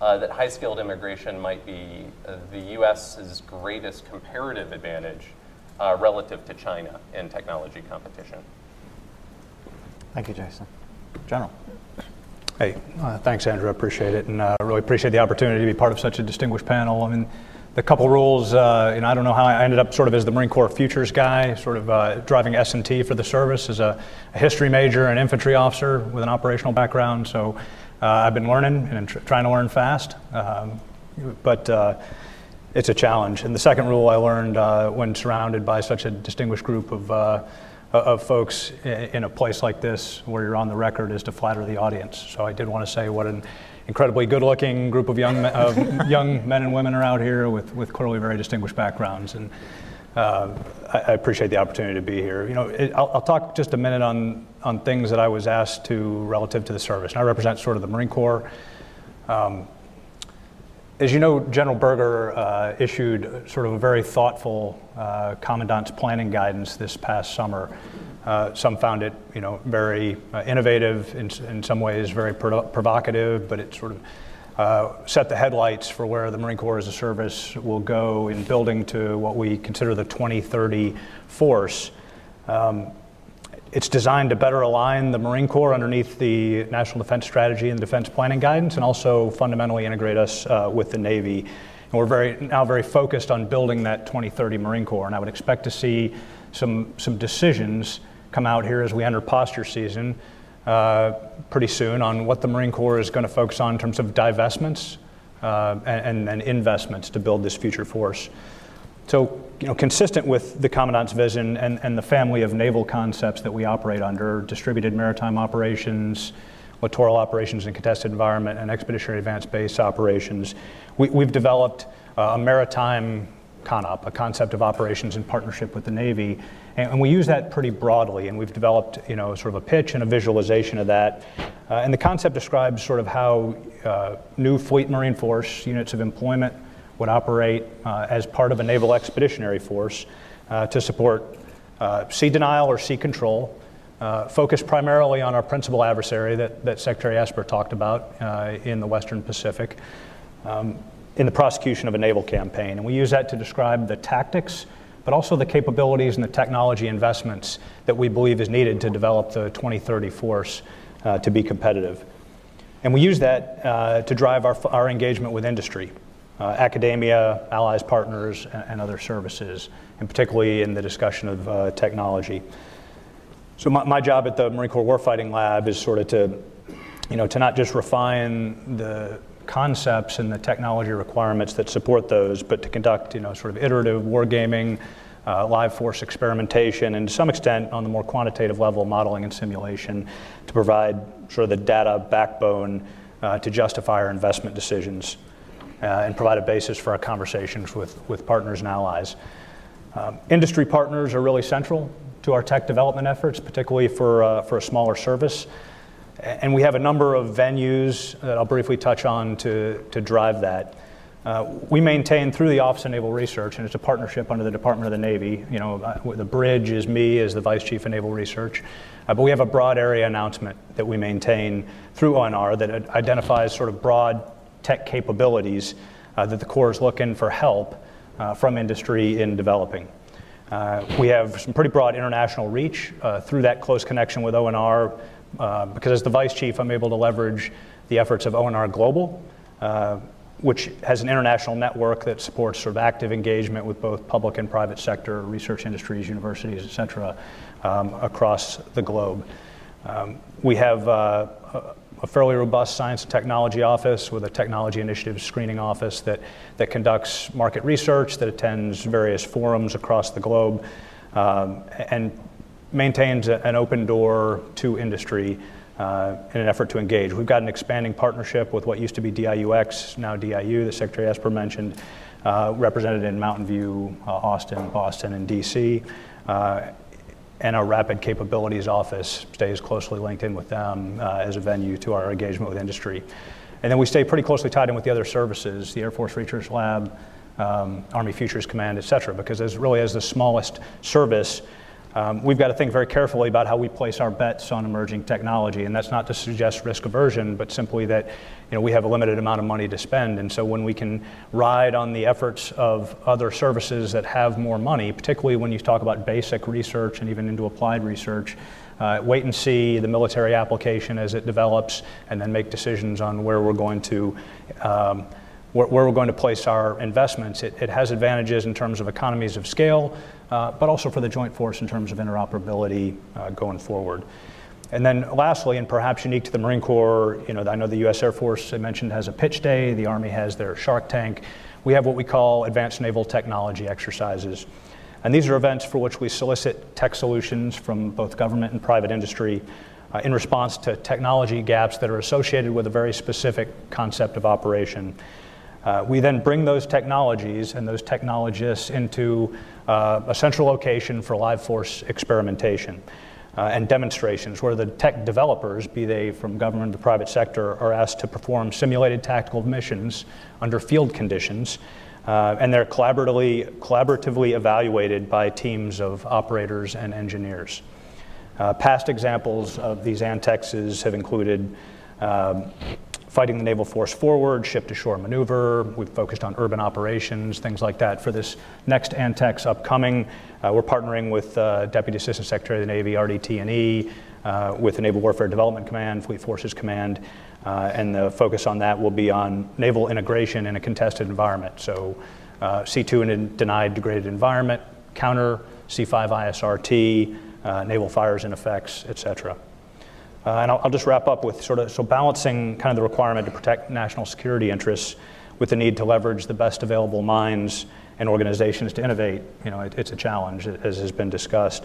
uh, that high skilled immigration might be uh, the US's greatest comparative advantage uh, relative to China in technology competition. Thank you, Jason. General. Hey, uh, thanks, Andrew. I appreciate it, and I uh, really appreciate the opportunity to be part of such a distinguished panel. I mean, the couple rules, uh, and I don't know how I ended up sort of as the Marine Corps futures guy, sort of uh, driving S&T for the service as a, a, history major and infantry officer with an operational background. So I've been learning and tr- trying to learn fast, um, but uh, it's a challenge. And the second rule I learned uh, when surrounded by such a distinguished group of uh, of folks in a place like this where you're on the record is to flatter the audience. So I did want to say what an incredibly good-looking group of young, uh, young men and women are out here with, with clearly very distinguished backgrounds. And uh, I, I, appreciate the opportunity to be here. You know, it, I'll, I'll, talk just a minute on, on things that I was asked to relative to the service. And I represent sort of the Marine Corps. Um, as you know, General Berger uh, issued sort of a very thoughtful uh, commandant's planning guidance this past summer. Uh, some found it, you know, very uh, innovative, in, in some ways very pro- provocative, but it sort of uh, set the headlights for where the Marine Corps as a service will go in building to what we consider the 2030 force. Um, it's designed to better align the Marine Corps underneath the National Defense Strategy and Defense Planning Guidance, and also fundamentally integrate us uh, with the Navy. And we're very, now very focused on building that 2030 Marine Corps, and I would expect to see some, some decisions come out here as we enter posture season uh, pretty soon on what the Marine Corps is going to focus on in terms of divestments uh, and, and investments to build this future force. So, you know, consistent with the Commandant's vision and, and the family of naval concepts that we operate under, distributed maritime operations, littoral operations in contested environment, and expeditionary advanced base operations, we, have developed uh, a maritime CONOP, a concept of operations in partnership with the Navy, and, and, we use that pretty broadly, and we've developed, you know, sort of a pitch and a visualization of that. Uh, and the concept describes sort of how uh, new Fleet Marine Force units of employment would operate uh, as part of a naval expeditionary force uh, to support uh, sea denial or sea control, focused primarily on our principal adversary that, that Secretary Esper talked about in the Western Pacific. Um, in the prosecution of a naval campaign. And we use that to describe the tactics, but also the capabilities and the technology investments that we believe is needed to develop the 2030 force uh, to be competitive. And we use that uh, to drive our, our engagement with industry uh, academia, allies, partners, and, and, other services, and particularly in the discussion of uh, technology. So my, my, job at the Marine Corps Warfighting Lab is sort of to, you know, to not just refine the concepts and the technology requirements that support those, but to conduct, you know, sort of iterative wargaming, uh, live force experimentation, and to some extent on the more quantitative level, modeling and simulation, to provide sort of the data backbone uh, to justify our investment decisions and provide a basis for our conversations with, with partners and allies. Um, industry partners are really central to our tech development efforts, particularly for, uh, for a smaller service. And we have a number of venues that I'll briefly touch on to, to drive that. Uh, we maintain through the Office of Naval Research, and it's a partnership under the Department of the Navy. You know, uh, the bridge is me as the Vice Chief of Naval Research. Uh, but we have a broad area announcement that we maintain through ONR that identifies sort of broad tech capabilities uh, that the Corps is looking for help uh, from industry in developing. Uh, we have some pretty broad international reach uh, through that close connection with ONR, uh, because as the Vice Chief, I'm able to leverage the efforts of ONR Global, uh, which has an international network that supports sort of active engagement with both public and private sector, research industries, universities, et cetera, um, across the globe. Um, we have a fairly robust science and technology office with a technology initiative screening office that, that conducts market research, that attends various forums across the globe, um, and maintains a, an open door to industry uh, in an effort to engage. We've got an expanding partnership with what used to be DIUX, now DIU, that Secretary Esper mentioned, uh, represented in Mountain View, uh, Austin, Boston, and DC. And our Rapid Capabilities Office stays closely linked in with them uh, as a venue to our engagement with industry. And then we stay pretty closely tied in with the other services, the Air Force Research Lab, um, Army Futures Command, et cetera, because as really as the smallest service, um, we've got to think very carefully about how we place our bets on emerging technology, and that's not to suggest risk aversion, but simply that you know, we have a limited amount of money to spend. And so when we can ride on the efforts of other services that have more money, particularly when you talk about basic research and even into applied research, uh, wait and see the military application as it develops, and then make decisions on where we're going to um, where, where we're going to place our investments. It, it, has advantages in terms of economies of scale, uh, but also for the Joint Force in terms of interoperability uh, going forward. And then lastly, and perhaps unique to the Marine Corps, you know, I know the U.S. Air Force, I mentioned, has a pitch day. The Army has their Shark Tank. We have what we call advanced naval technology exercises. And these are events for which we solicit tech solutions from both government and private industry uh, in response to technology gaps that are associated with a very specific concept of operation. Uh, we then bring those technologies and those technologists into uh, a central location for live force experimentation uh, and demonstrations where the tech developers, be they from government the private sector, are asked to perform simulated tactical missions under field conditions. Uh, and they're collaboratively, collaboratively evaluated by teams of operators and engineers. Uh, past examples of these ANTEXs have included um, fighting the naval force forward, ship to shore maneuver. We've focused on urban operations, things like that. For this next ANTEX upcoming, uh, we're partnering with uh, Deputy Assistant Secretary of the Navy, RDT&E, uh, with the Naval Warfare Development Command, Fleet Forces Command, uh, and the focus on that will be on naval integration in a contested environment. So uh, C2 in a denied degraded environment, counter C5 ISRT, uh, naval fires and effects, et cetera. Uh, and I'll, I'll, just wrap up with sort of so balancing kind of the requirement to protect national security interests with the need to leverage the best available minds and organizations to innovate. You know, it, it's a challenge, as has been discussed.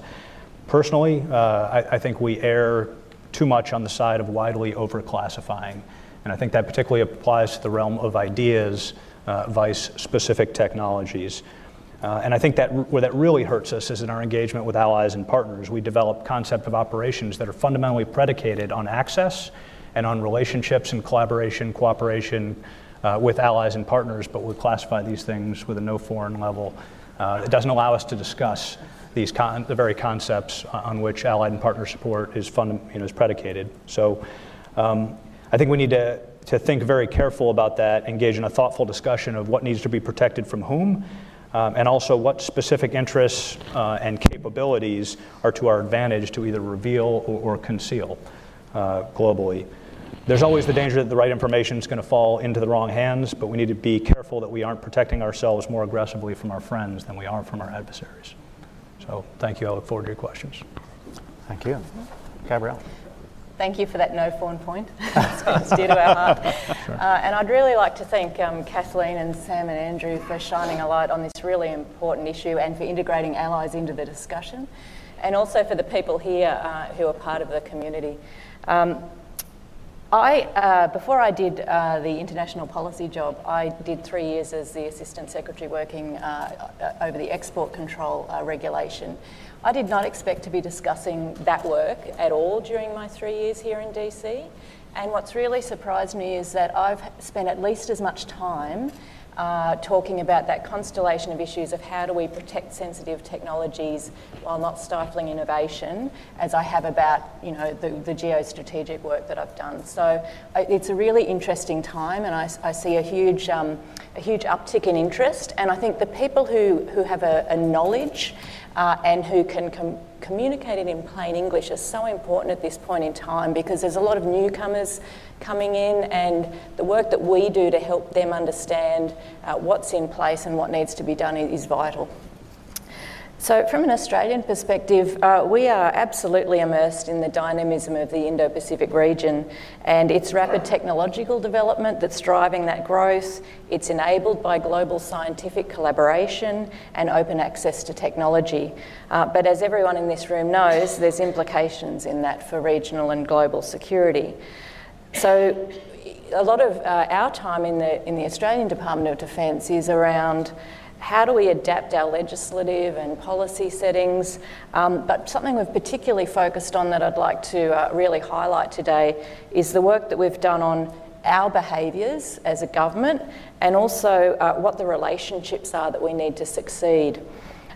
Personally, uh, I, I, think we err too much on the side of widely overclassifying. And I think that particularly applies to the realm of ideas, uh, vice specific technologies. Uh, and I think that where that really hurts us is in our engagement with allies and partners. We develop concept of operations that are fundamentally predicated on access and on relationships and collaboration, cooperation uh, with allies and partners, but we classify these things with a NOFORN level. Uh, it doesn't allow us to discuss these con- the very concepts on which allied and partner support is, fund- you know, is predicated. So um, I think we need to, to think very careful about that, engage in a thoughtful discussion of what needs to be protected from whom, um, and also what specific interests uh, and capabilities are to our advantage to either reveal or, or conceal uh, globally. There's always the danger that the right information is going to fall into the wrong hands, but we need to be careful that we aren't protecting ourselves more aggressively from our friends than we are from our adversaries. So, thank you. I look forward to your questions. Thank you. Gabrielle. Thank you for that NOFORN point. it's dear to our heart. Sure. Uh, and I'd really like to thank um, Kathleen and Sam and Andrew for shining a light on this really important issue and for integrating allies into the discussion, and also for the people here uh, who are part of the community. Um, I, uh, before I did uh, the international policy job, I did three years as the Assistant Secretary working uh, uh over the export control uh, regulation. I did not expect to be discussing that work at all during my three years here in DC. And what's really surprised me is that I've spent at least as much time uh, talking about that constellation of issues of how do we protect sensitive technologies while not stifling innovation, as I have about you know the, the geostrategic work that I've done. So it's a really interesting time, and I, I see a huge um, a huge uptick in interest. And I think the people who who have a, a knowledge uh, and who can com- communicate it in plain English is so important at this point in time because there's a lot of newcomers coming in, and the work that we do to help them understand uh, what's in place and what needs to be done is vital. So, from an Australian perspective, uh, we are absolutely immersed in the dynamism of the Indo Pacific region and its rapid technological development that's driving that growth. It's enabled by global scientific collaboration and open access to technology. Uh, but as everyone in this room knows, there's implications in that for regional and global security. So, a lot of uh, our time in the, in the Australian Department of Defence is around how do we adapt our legislative and policy settings? Um, but something we've particularly focused on that I'd like to uh, really highlight today is the work that we've done on our behaviours as a government and also uh, what the relationships are that we need to succeed.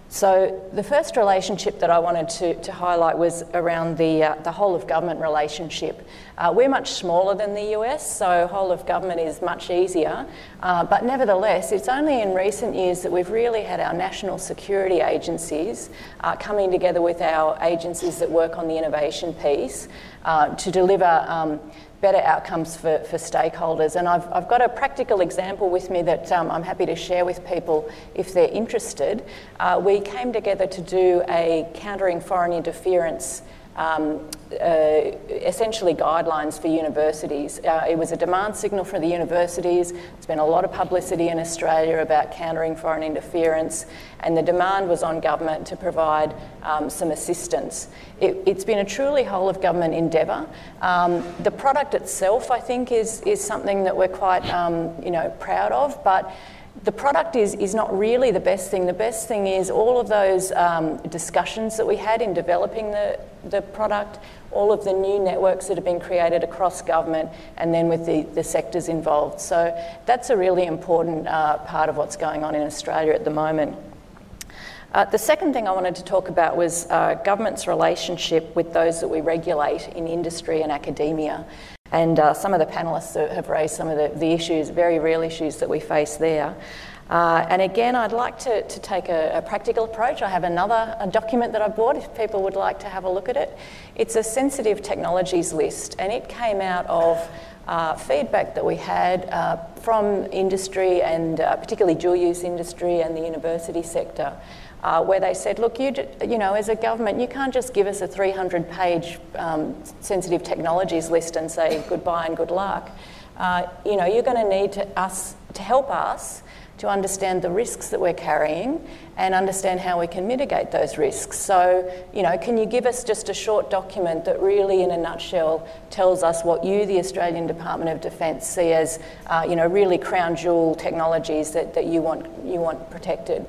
So, the first relationship that I wanted to, to highlight was around the, uh, the whole of government relationship. Uh, we're much smaller than the US, so whole of government is much easier. Uh, but nevertheless, it's only in recent years that we've really had our national security agencies uh, coming together with our agencies that work on the innovation piece uh, to deliver. Um, better outcomes for, for stakeholders. And I've, I've got a practical example with me that um, I'm happy to share with people if they're interested. Uh, we came together to do a countering foreign interference um, uh, essentially guidelines for universities. Uh, it was a demand signal for the universities. There's been a lot of publicity in Australia about countering foreign interference, and the demand was on government to provide um, some assistance. It, has been a truly whole of government endeavour. Um, the product itself, I think, is, is something that we're quite um, you know, proud of, but the product is, is not really the best thing. The best thing is all of those um, discussions that we had in developing the, the product, all of the new networks that have been created across government, and then with the, the sectors involved. So that's a really important uh, part of what's going on in Australia at the moment. Uh, the second thing I wanted to talk about was uh, government's relationship with those that we regulate in industry and academia. And uh, some of the panelists have raised some of the, the, issues, very real issues that we face there. Uh, and again, I'd like to, to take a, a, practical approach. I have another document that I bought if people would like to have a look at it. It's a sensitive technologies list, and it came out of uh, feedback that we had uh, from industry and uh, particularly dual use industry and the university sector uh, where they said, look, you, you know, as a government, you can't just give us a 300 page um, sensitive technologies list and say goodbye and good luck. Uh, you know, you're going to need to, us to help us to understand the risks that we're carrying and understand how we can mitigate those risks. So, you know, can you give us just a short document that really, in a nutshell, tells us what you, the Australian Department of Defence, see as, uh, you know, really crown jewel technologies that, that you, want, you want protected?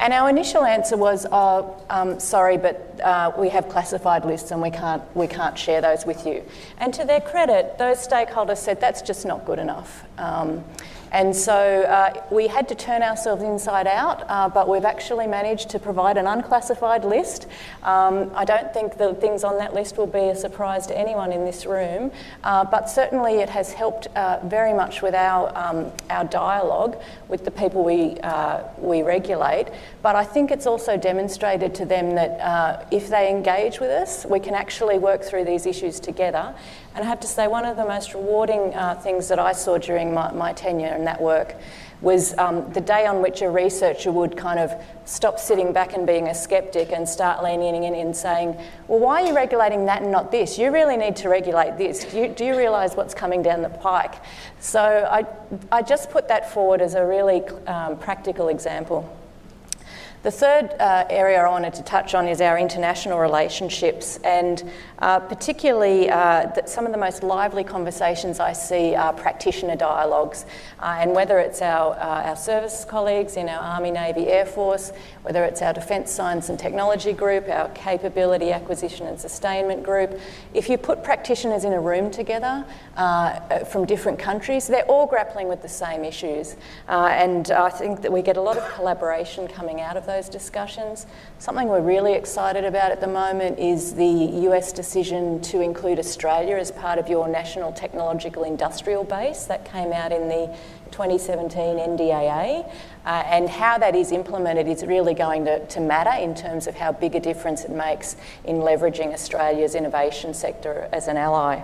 And our initial answer was, oh, um, sorry, but uh, we have classified lists and we can't, we can't share those with you. And to their credit, those stakeholders said that's just not good enough. Um, and so uh, we had to turn ourselves inside out, uh, but we've actually managed to provide an unclassified list. Um, I don't think the things on that list will be a surprise to anyone in this room, uh, but certainly it has helped uh, very much with our, um, our dialogue with the people we, uh, we regulate. But I think it's also demonstrated to them that uh, if they engage with us, we can actually work through these issues together. And I have to say, one of the most rewarding uh, things that I saw during my, my tenure in that work was um, the day on which a researcher would kind of stop sitting back and being a skeptic and start leaning in and saying, Well, why are you regulating that and not this? You really need to regulate this. Do you, do you realise what's coming down the pike? So I, I just put that forward as a really um, practical example. The third uh, area I wanted to touch on is our international relationships, and uh, particularly uh, some of the most lively conversations I see are practitioner dialogues. Uh, and whether it's our, uh, our service colleagues in our Army, Navy, Air Force, whether it's our Defence Science and Technology group, our Capability Acquisition and Sustainment group, if you put practitioners in a room together uh, from different countries, they're all grappling with the same issues. and I think that we get a lot of collaboration coming out of those discussions. Something we're really excited about at the moment is the US decision to include Australia as part of your National Technological Industrial Base. That came out in the 2017 NDAA. Uh, and how that is implemented is really going to, to matter in terms of how big a difference it makes in leveraging Australia's innovation sector as an ally.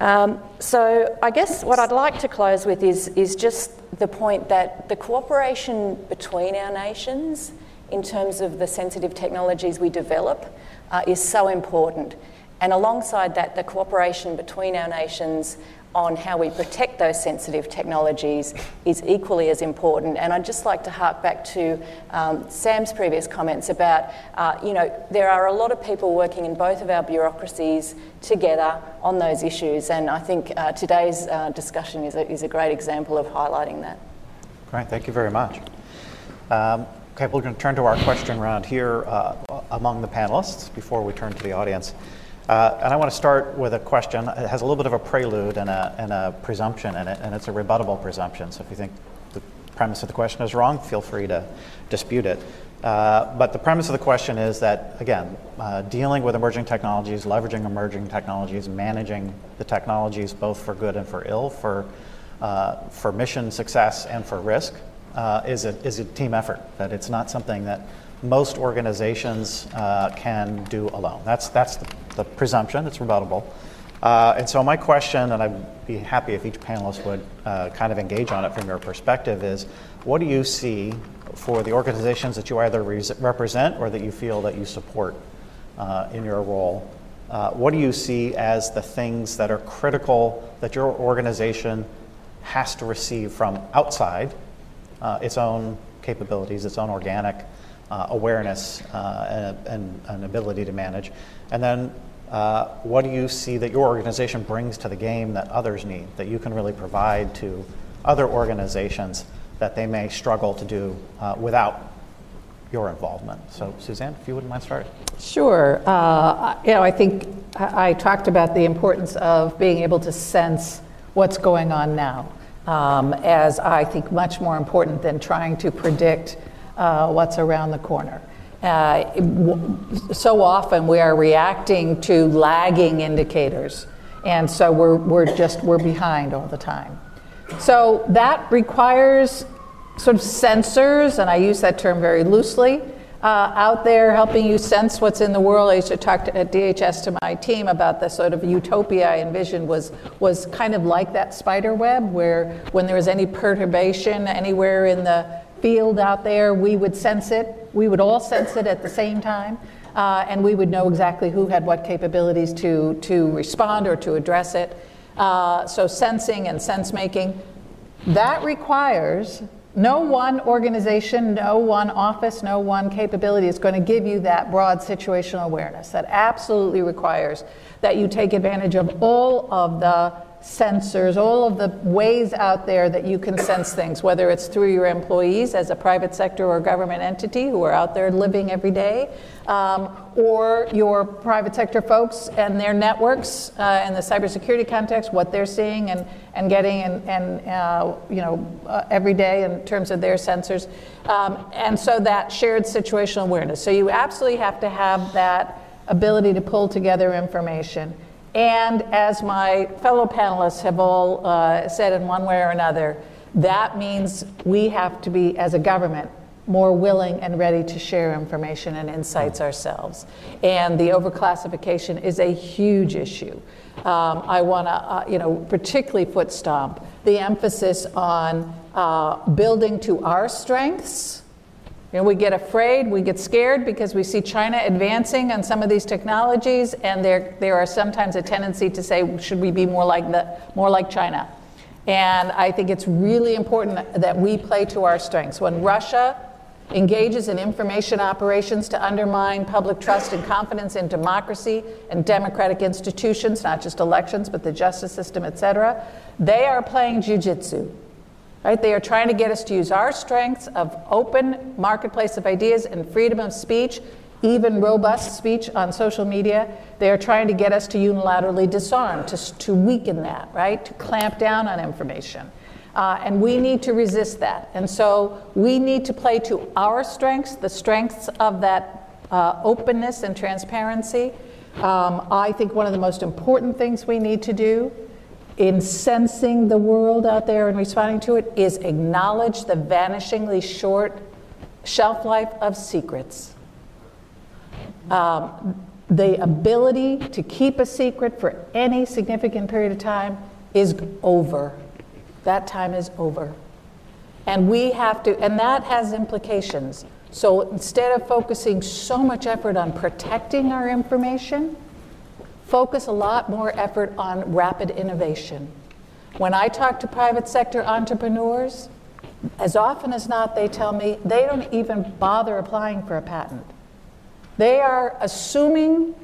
Um, so I guess what I'd like to close with is, is just the point that the cooperation between our nations in terms of the sensitive technologies we develop uh, is so important. And alongside that, the cooperation between our nations on how we protect those sensitive technologies is equally as important. And I'd just like to hark back to um, Sam's previous comments about, uh, you know, there are a lot of people working in both of our bureaucracies together on those issues. And I think uh, today's uh, discussion is a, is a great example of highlighting that. Great, thank you very much. Um, okay, we're going to turn to our question round here uh, among the panelists before we turn to the audience. Uh, and I want to start with a question. It has a little bit of a prelude and a, and a presumption in it, and it's a rebuttable presumption. So if you think the premise of the question is wrong, feel free to dispute it. Uh, but the premise of the question is that, again, uh, dealing with emerging technologies, leveraging emerging technologies, managing the technologies both for good and for ill, for, uh, for mission success and for risk, uh, is, a, is a team effort. That it's not something that most organizations uh, can do alone. That's, that's the, the presumption, it's rebuttable. Uh, and so my question, and I'd be happy if each panelist would kind of engage on it from your perspective, is what do you see for the organizations that you either re- represent or that you feel that you support uh, in your role. Uh, what do you see as the things that are critical that your organization has to receive from outside uh, its own capabilities, its own organic uh, awareness uh, and, and, ability to manage? And then uh, what do you see that your organization brings to the game that others need, that you can really provide to other organizations? that they may struggle to do uh, without your involvement. So, Suzanne, if you wouldn't mind starting. Sure. Uh, you know, I think I, I, talked about the importance of being able to sense what's going on now, um, as I think much more important than trying to predict uh, what's around the corner. Uh, so often we are reacting to lagging indicators, and so we're, we're just we're behind all the time. So that requires sort of sensors, and I use that term very loosely, uh, out there helping you sense what's in the world. I used to talk to, at DHS to my team about the sort of utopia I envisioned was, was kind of like that spider web, where when there was any perturbation anywhere in the field out there, we would sense it. We would all sense it at the same time. Uh, and we would know exactly who had what capabilities to, to respond or to address it. Uh, so sensing and sense making, that requires no one organization, no one office, no one capability is going to give you that broad situational awareness. That absolutely requires that you take advantage of all of the sensors, all of the ways out there that you can sense things, whether it's through your employees as a private sector or government entity who are out there living every day, um, or your private sector folks and their networks uh, in the cybersecurity context, what they're seeing and, and getting and, and uh, you know uh, every day in terms of their sensors, um, and so that shared situational awareness. So you absolutely have to have that ability to pull together information. And as my fellow panelists have all uh, said in one way or another, that means we have to be, as a government, more willing and ready to share information and insights ourselves. And the overclassification is a huge issue. Um, I want to, uh, you know, particularly foot stomp the emphasis on uh, building to our strengths you know, we get afraid, we get scared because we see China advancing on some of these technologies, and there, there are sometimes a tendency to say, should we be more like, the, more like China? And I think it's really important that we play to our strengths. When Russia engages in information operations to undermine public trust and confidence in democracy and democratic institutions, not just elections, but the justice system, et cetera, they are playing jujitsu. Right? They are trying to get us to use our strengths of open marketplace of ideas and freedom of speech, even robust speech on social media. They are trying to get us to unilaterally disarm, to, to weaken that, right? To clamp down on information. Uh, and we need to resist that. And so we need to play to our strengths, the strengths of that uh, openness and transparency. Um, I think one of the most important things we need to do in sensing the world out there and responding to it is acknowledge the vanishingly short shelf life of secrets. Um, the ability to keep a secret for any significant period of time is over. That time is over. And we have to, and that has implications. So instead of focusing so much effort on protecting our information, focus a lot more effort on rapid innovation. When I talk to private sector entrepreneurs, as often as not, they tell me they don't even bother applying for a patent. They are assuming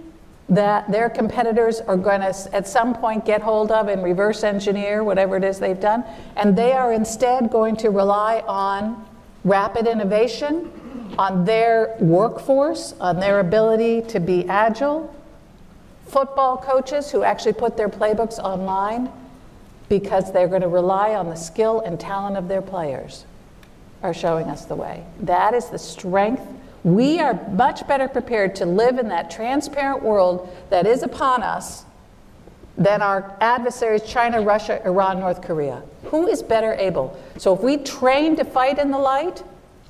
that their competitors are going to, at some point, get hold of and reverse engineer whatever it is they've done, and they are instead going to rely on rapid innovation, on their workforce, on their ability to be agile, football coaches who actually put their playbooks online because they're going to rely on the skill and talent of their players. are showing us the way. That is the strength. We are much better prepared to live in that transparent world that is upon us than our adversaries China, Russia, Iran, North Korea. Who is better able? So if we train to fight in the light,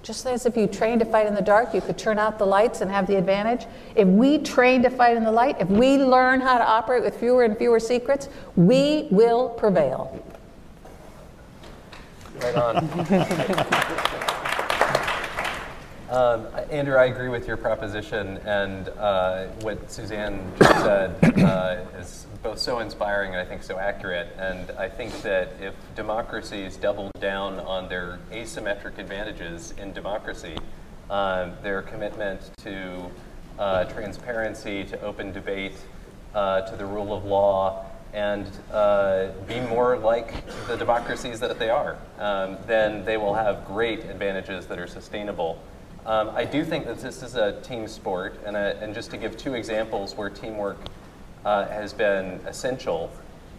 just as if you train to fight in the dark, you could turn out the lights and have the advantage. If we train to fight in the light, if we learn how to operate with fewer and fewer secrets, we will prevail. Right on. um, Andrew, I agree with your proposition, and uh, what Suzanne just said uh, is both so inspiring and I think so accurate. And I think that if democracies double down on their asymmetric advantages in democracy, uh, their commitment to uh, transparency, to open debate, uh, to the rule of law, and uh, be more like the democracies that they are, um, then they will have great advantages that are sustainable. Um, I do think that this is a team sport, and, a, and just to give two examples where teamwork uh, has been essential,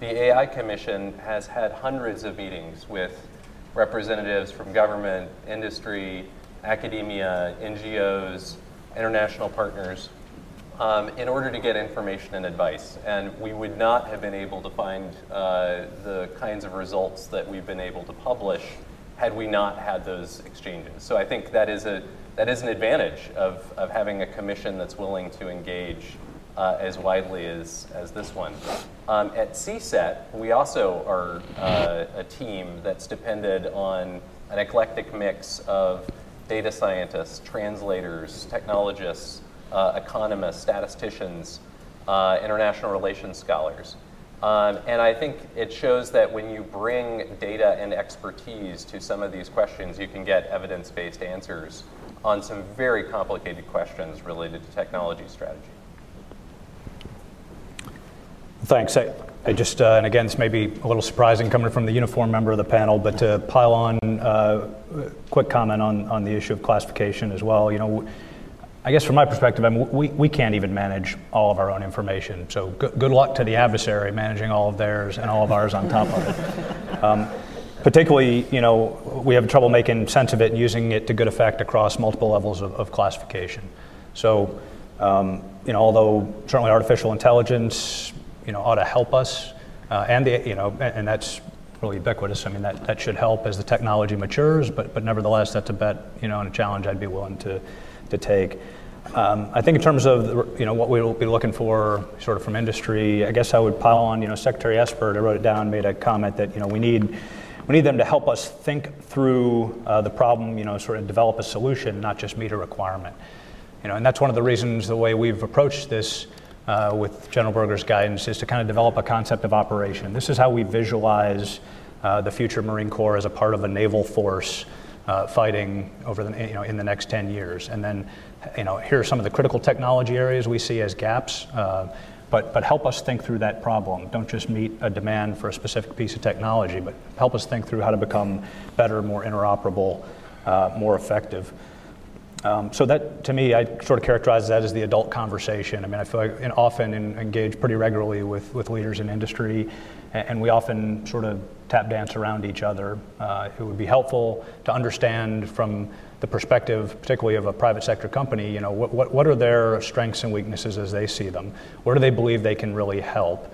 the AI Commission has had hundreds of meetings with representatives from government, industry, academia, NGOs, international partners, um, in order to get information and advice. And we would not have been able to find uh, the kinds of results that we've been able to publish had we not had those exchanges. So I think that is, a, that is an advantage of, of having a commission that's willing to engage uh, as widely as, as this one. Um, at CSET, we also are uh, a team that's depended on an eclectic mix of data scientists, translators, technologists, uh, economists, statisticians, uh, international relations scholars. Um, and I think it shows that when you bring data and expertise to some of these questions, you can get evidence based answers on some very complicated questions related to technology strategy. Thanks. I, I just, uh, and again, this may be a little surprising coming from the uniform member of the panel, but to pile on, uh, quick comment on, on the issue of classification as well. You know, I guess from my perspective, I mean, we, we can't even manage all of our own information. So good, good luck to the adversary managing all of theirs and all of ours on top of it. Um, particularly, you know, we have trouble making sense of it and using it to good effect across multiple levels of, of classification. So, um, you know, although certainly artificial intelligence, you know, ought to help us, uh, and the, you know, and, and that's really ubiquitous. I mean, that, that should help as the technology matures, but, but nevertheless, that's a bet, you know, and a challenge I'd be willing to, to take. Um, I think in terms of you know what we'll be looking for, sort of from industry, I guess I would pile on. You know, Secretary Esper, I wrote it down, made a comment that you know we need we need them to help us think through uh, the problem. You know, sort of develop a solution, not just meet a requirement. You know, and that's one of the reasons the way we've approached this uh, with General Berger's guidance is to kind of develop a concept of operation. This is how we visualize uh, the future Marine Corps as a part of a naval force. Uh, fighting over the, you know, in the next 10 years. And then you know, here are some of the critical technology areas we see as gaps, uh, but, but help us think through that problem. Don't just meet a demand for a specific piece of technology, but help us think through how to become better, more interoperable, uh, more effective. Um, so that, to me, I sort of characterize that as the adult conversation. I mean, I feel like I often engage pretty regularly with, with leaders in industry, and, and we often sort of tap dance around each other. Uh, it would be helpful to understand from the perspective, particularly of a private sector company, you know, what, what, what are their strengths and weaknesses as they see them? Where do they believe they can really help?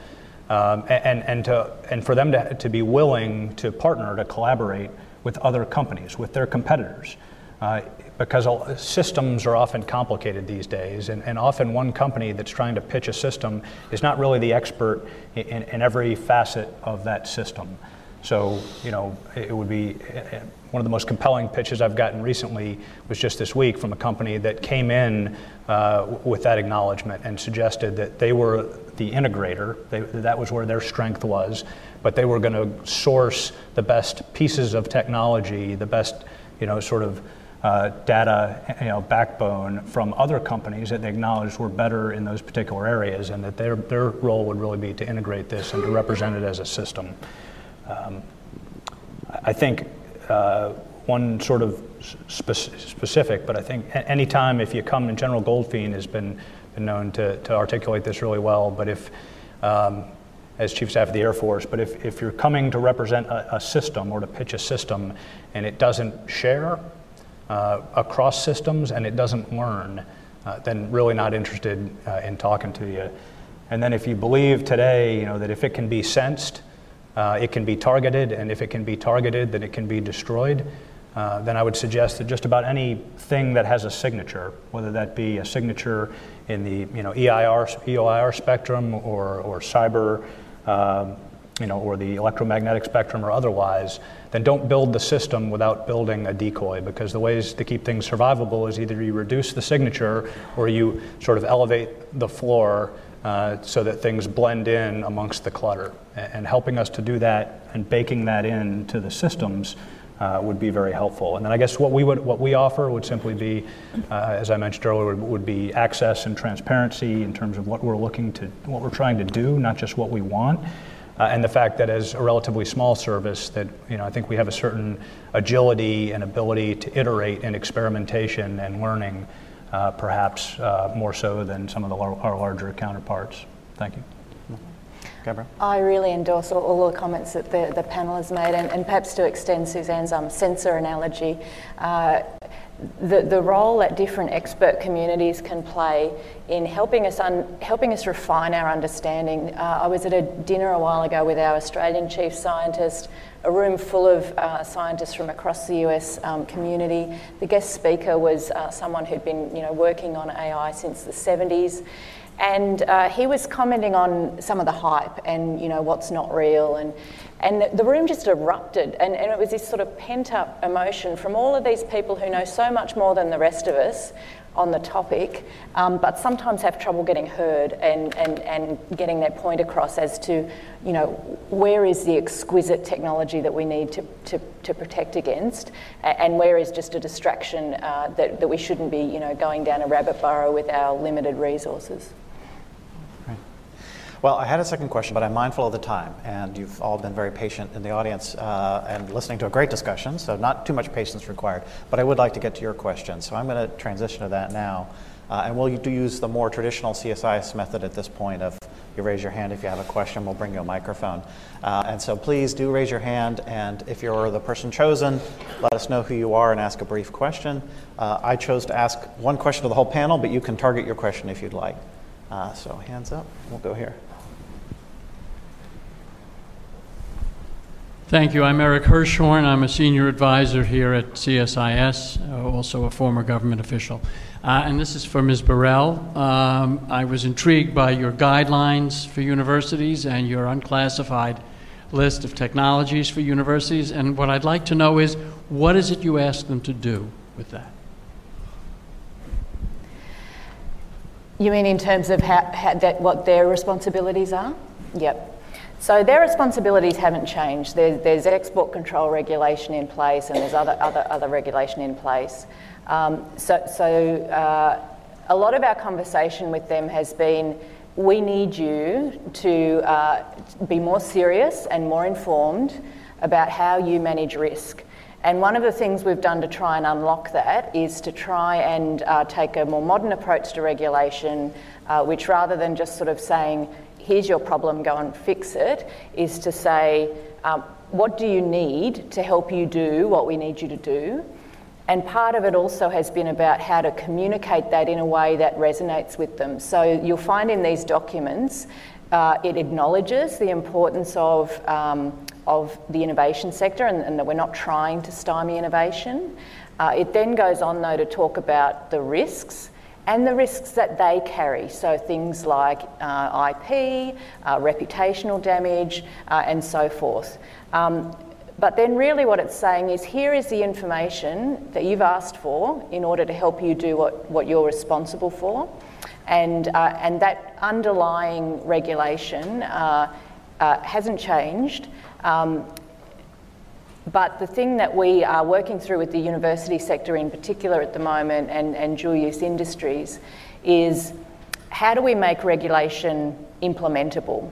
Um, and, and, to, and for them to, to be willing to partner, to collaborate with other companies, with their competitors. Uh, because systems are often complicated these days, and, and, often one company that's trying to pitch a system is not really the expert in, in every facet of that system. So, you know, it would be one of the most compelling pitches I've gotten recently was just this week from a company that came in uh, with that acknowledgement and suggested that they were the integrator. They, that was where their strength was, but they were going to source the best pieces of technology, the best, you know, sort of uh, data you know, backbone from other companies that they acknowledged were better in those particular areas, and that their, their role would really be to integrate this and to represent it as a system. Um, I think uh, one sort of spe- specific, but I think anytime if you come, and General Goldfein has been, been known to, to articulate this really well, but if, um, as Chief Staff of the Air Force, but if, if you're coming to represent a, a system or to pitch a system and it doesn't share across systems and it doesn't learn, uh, then really not interested uh, in talking to you. And then if you believe today, you know, that if it can be sensed, uh, it can be targeted, and if it can be targeted, then it can be destroyed, uh, then I would suggest that just about anything that has a signature, whether that be a signature in the you know, EIR, EOIR spectrum or, or cyber, um, you know, or the electromagnetic spectrum or otherwise, then don't build the system without building a decoy because the ways to keep things survivable is either you reduce the signature or you sort of elevate the floor uh, so that things blend in amongst the clutter. And helping us to do that and baking that into the systems uh, would be very helpful. And then I guess what we would what we offer would simply be, uh, as I mentioned earlier, would, would, be access and transparency in terms of what we're looking to, what we're trying to do, not just what we want. Uh, and the fact that as a relatively small service that you know I think we have a certain agility and ability to iterate in experimentation and learning, uh, perhaps uh, more so than some of the, our larger counterparts. Thank you. Gabrielle? I really endorse all, all, the comments that the, the panel has made, and, and perhaps to extend Suzanne's um, sensor analogy, uh, the, the role that different expert communities can play in helping us, un, helping us refine our understanding. Uh, I was at a dinner a while ago with our Australian chief scientist, a room full of uh, scientists from across the US um, community. The guest speaker was uh, someone who'd been you know, working on AI since the 70s. And uh, he was commenting on some of the hype and you know what's not real, and and the room just erupted, and, and it was this sort of pent up emotion from all of these people who know so much more than the rest of us on the topic, um, but sometimes have trouble getting heard and, and, and getting their point across as to, you know, where is the exquisite technology that we need to, to, to protect against, and where is just a distraction uh, that, that we shouldn't be, you know, going down a rabbit burrow with our limited resources. Well, I had a second question, but I'm mindful of the time, and you've all been very patient in the audience uh, and listening to a great discussion, so not too much patience required. But I would like to get to your question, so I'm going to transition to that now. Uh, and we'll use the more traditional CSIS method at this point of you raise your hand if you have a question, we'll bring you a microphone. Uh, and so please do raise your hand, and if you're the person chosen, let us know who you are and ask a brief question. Uh, I chose to ask one question to the whole panel, but you can target your question if you'd like. Uh, so hands up, we'll go here. Thank you. I'm Eric Hirschhorn. I'm a senior advisor here at CSIS, uh, also a former government official. Uh, and this is for Ms. Burrell. Um, I was intrigued by your guidelines for universities and your unclassified list of technologies for universities. And what I'd like to know is what is it you ask them to do with that? You mean in terms of how, how that, what their responsibilities are? Yep. So their responsibilities haven't changed. There's, there's, export control regulation in place and there's other, other, other regulation in place. Um, so so uh, a lot of our conversation with them has been we need you to uh, be more serious and more informed about how you manage risk. And one of the things we've done to try and unlock that is to try and uh, take a more modern approach to regulation, uh, which rather than just sort of saying, here's your problem, go and fix it, is to say, um, what do you need to help you do what we need you to do? And part of it also has been about how to communicate that in a way that resonates with them. So you'll find in these documents, uh, it acknowledges the importance of, um, of the innovation sector and, and, that we're not trying to stymie innovation. Uh, it then goes on, though, to talk about the risks and the risks that they carry. So things like uh, IP, uh, reputational damage, uh, and so forth. Um, but then, really, what it's saying is here is the information that you've asked for in order to help you do what, what you're responsible for. And, uh, and that underlying regulation uh, uh, hasn't changed. Um, but the thing that we are working through with the university sector in particular at the moment and, and dual use industries is how do we make regulation implementable?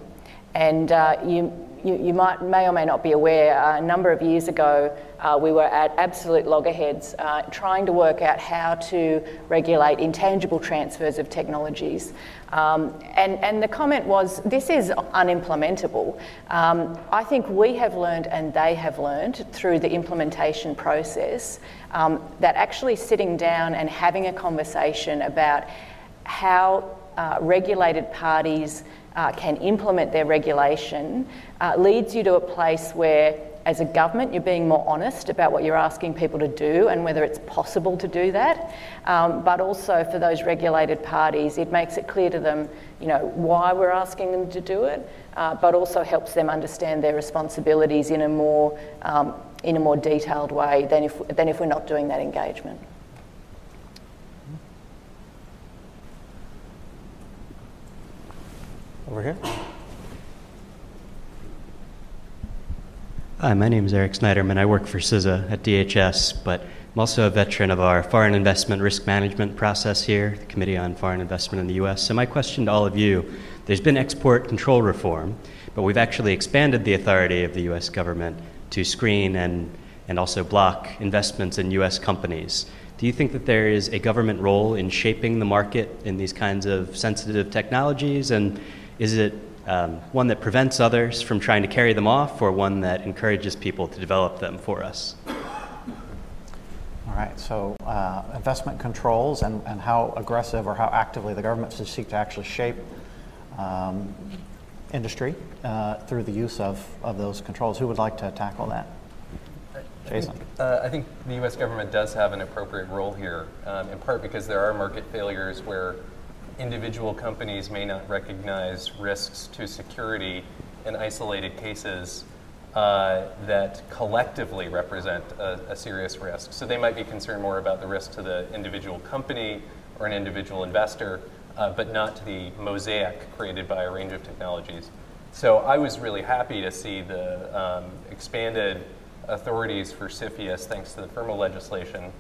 And uh, you, you, you might, may or may not be aware, uh, a number of years ago, uh, we were at absolute loggerheads uh, trying to work out how to regulate intangible transfers of technologies. Um, and, and the comment was this is unimplementable. Um, I think we have learned and they have learned through the implementation process um, that actually sitting down and having a conversation about how uh, regulated parties uh, can implement their regulation uh, leads you to a place where as a government, you're being more honest about what you're asking people to do and whether it's possible to do that. Um, but also for those regulated parties, it makes it clear to them, you know, why we're asking them to do it, uh, but also helps them understand their responsibilities in a more um, in a more detailed way than if than if we're not doing that engagement. Over here. Hi, my name is Eric Snyderman. I work for CISA at DHS, but I'm also a veteran of our foreign investment risk management process here, the Committee on Foreign Investment in the U.S. So, my question to all of you there's been export control reform, but we've actually expanded the authority of the U.S. government to screen and, and also block investments in U.S. companies. Do you think that there is a government role in shaping the market in these kinds of sensitive technologies? And is it um, one that prevents others from trying to carry them off, or one that encourages people to develop them for us? All right, so uh, investment controls and, and how aggressive or how actively the government should seek to actually shape um, industry uh, through the use of, of those controls. Who would like to tackle that? Jason. I think, uh, I think the U.S. government does have an appropriate role here, um, in part because there are market failures where individual companies may not recognize risks to security in isolated cases uh, that collectively represent a, a, serious risk. So they might be concerned more about the risk to the individual company or an individual investor, uh, but not to the mosaic created by a range of technologies. So I was really happy to see the um, expanded authorities for CFIUS thanks to the FIRRMA legislation.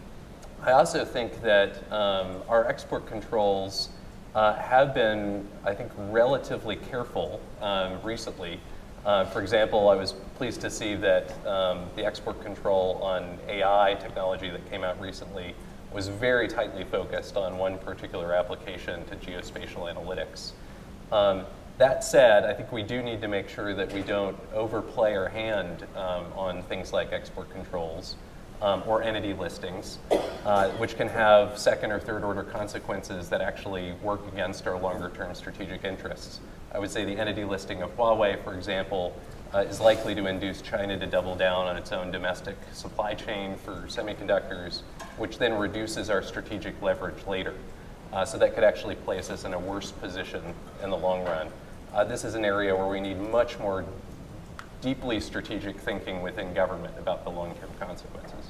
I also think that um, our export controls uh, have been, I think, relatively careful um, recently. Uh, for example, I was pleased to see that um, the export control on AI technology that came out recently was very tightly focused on one particular application to geospatial analytics. Um, that said, I think we do need to make sure that we don't overplay our hand um, on things like export controls um, or entity listings, uh, which can have second or third order consequences that actually work against our longer term strategic interests. I would say the entity listing of Huawei, for example, uh, is likely to induce China to double down on its own domestic supply chain for semiconductors, which then reduces our strategic leverage later. Uh, so that could actually place us in a worse position in the long run. Uh, this is an area where we need much more deeply strategic thinking within government about the long-term consequences.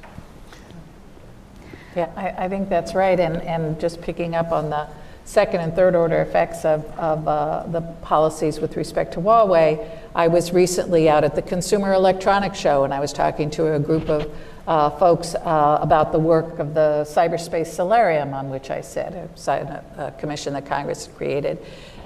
Yeah, I, I, think that's right. And, and just picking up on the second and third order effects of, of uh, the policies with respect to Huawei, I was recently out at the Consumer Electronics Show and I was talking to a group of uh, folks uh, about the work of the Cyberspace Solarium on which I sit, a, a commission that Congress created.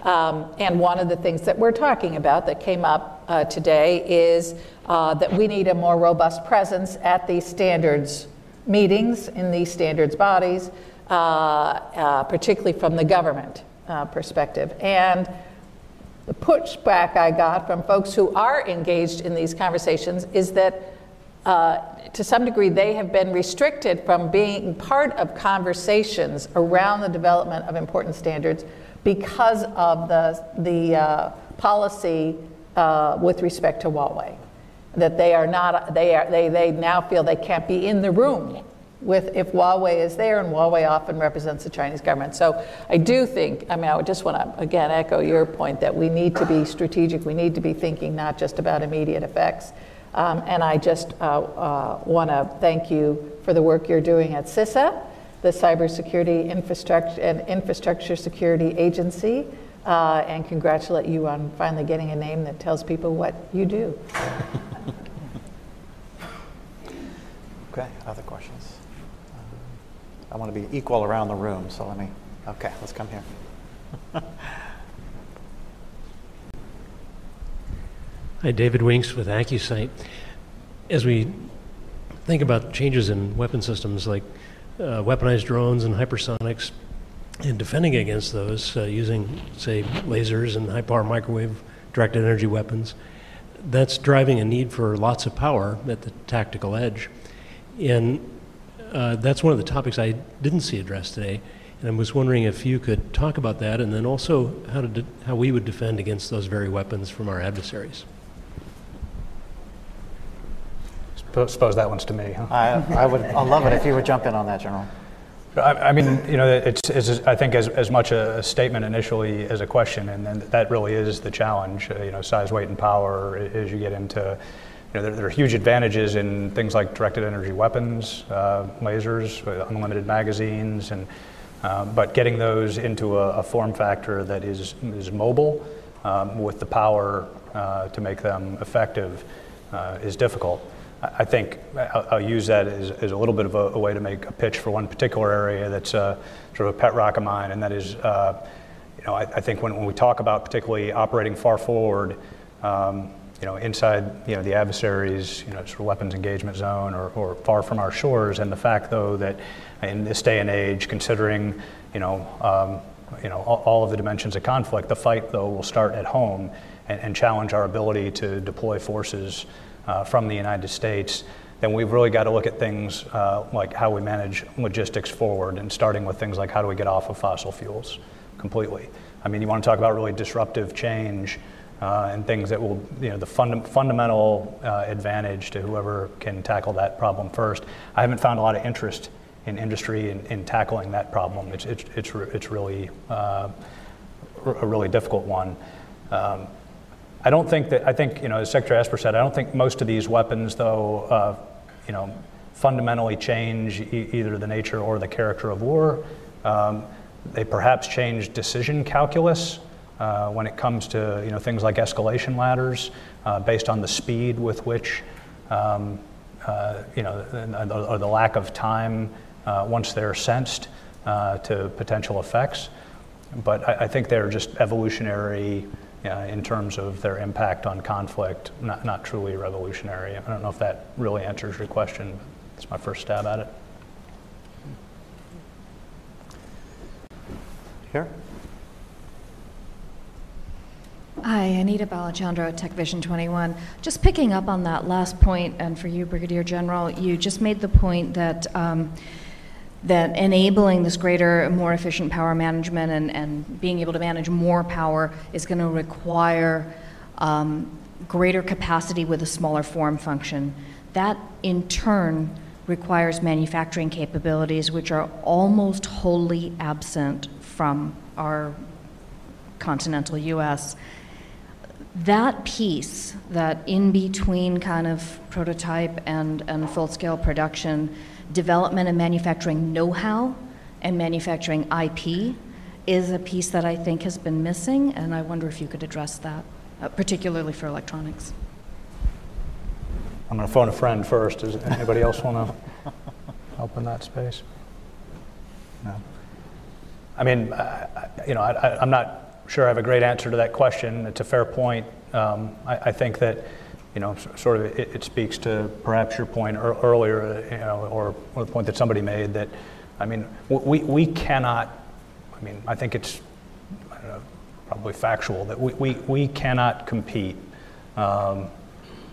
Um, and one of the things that we're talking about that came up uh, today is uh, that we need a more robust presence at these standards meetings in these standards bodies, uh, uh particularly from the government uh, perspective. And the pushback I got from folks who are engaged in these conversations is that uh, to some degree, they have been restricted from being part of conversations around the development of important standards because of the, the uh, policy uh, with respect to Huawei. That they are not, they, are, they, they now feel they can't be in the room with if Huawei is there, and Huawei often represents the Chinese government. So I do think, I mean, I just want to again echo your point that we need to be strategic. We need to be thinking not just about immediate effects. Um, and I just uh, uh, want to thank you for the work you're doing at CISA the Cybersecurity Infrastructure and Infrastructure Security Agency, uh, and congratulate you on finally getting a name that tells people what you do. okay, other questions? Um, I want to be equal around the room, so let me. Okay, let's come here. Hi, David Winks with AccuSight. As we think about changes in weapon systems like uh, weaponized drones and hypersonics, and defending against those uh, using, say, lasers and high power microwave directed energy weapons, that's driving a need for lots of power at the tactical edge. And uh, that's one of the topics I didn't see addressed today. And I was wondering if you could talk about that and then also how, to de- how we would defend against those very weapons from our adversaries. Suppose that one's to me, huh? I, I would, I'll love it if you would jump in on that, General. I, mean, you know, it's, it's I think as, as much a, statement initially as a question, and then that really is the challenge. Uh, you know, size, weight, and power as you get into. You know, there, there are huge advantages in things like directed energy weapons, uh, lasers, unlimited magazines, and uh, but getting those into a, a, form factor that is is mobile um, with the power uh, to make them effective uh, is difficult. I think I'll, use that as, as, a little bit of a, a, way to make a pitch for one particular area that's uh, sort of a pet rock of mine, and that is, uh, you know, I, I, think when, when we talk about particularly operating far forward, um, you know, inside, you know, the adversary's you know, sort of weapons engagement zone or, or far from our shores, and the fact, though, that in this day and age, considering, you know, um, you know, all, all, of the dimensions of conflict, the fight, though, will start at home and, and challenge our ability to deploy forces uh, from the United States, then we've really got to look at things uh, like how we manage logistics forward and starting with things like how do we get off of fossil fuels completely. I mean, you want to talk about really disruptive change uh, and things that will, you know, the funda- fundamental uh, advantage to whoever can tackle that problem first. I haven't found a lot of interest in industry in, in tackling that problem. It's, it's, it's, it's really uh, a really difficult one. Um, I don't think that, I think, you know, as Secretary Esper said, I don't think most of these weapons, though, uh, you know, fundamentally change e- either the nature or the character of war. Um, they perhaps change decision calculus uh, when it comes to, you know, things like escalation ladders uh, based on the speed with which, um, uh, you know, or the lack of time uh, once they're sensed uh, to potential effects. But I, I think they're just evolutionary uh, in terms of their impact on conflict, not, not truly revolutionary. I don't know if that really answers your question, but it's my first stab at it. Here. Hi, Anita Balachandra, Tech Vision 21. Just picking up on that last point, and for you, Brigadier General, you just made the point that um, that enabling this greater, more efficient power management and, and being able to manage more power is going to require um, greater capacity with a smaller form function. That in turn requires manufacturing capabilities which are almost wholly absent from our continental US. That piece, that in between kind of prototype and, and full scale production, development and manufacturing know how and manufacturing IP is a piece that I think has been missing, and I wonder if you could address that, uh, particularly for electronics. I'm going to phone a friend first. Does anybody else want to help in that space? No. I mean, you know, I, am not sure I have a great answer to that question. It's a fair point. Um, I, I think that you know, sort of it, it speaks to perhaps your point earlier, you know, or, or the point that somebody made that, I mean, we, we cannot, I mean, I think it's I know, probably factual that we, we, we cannot compete um,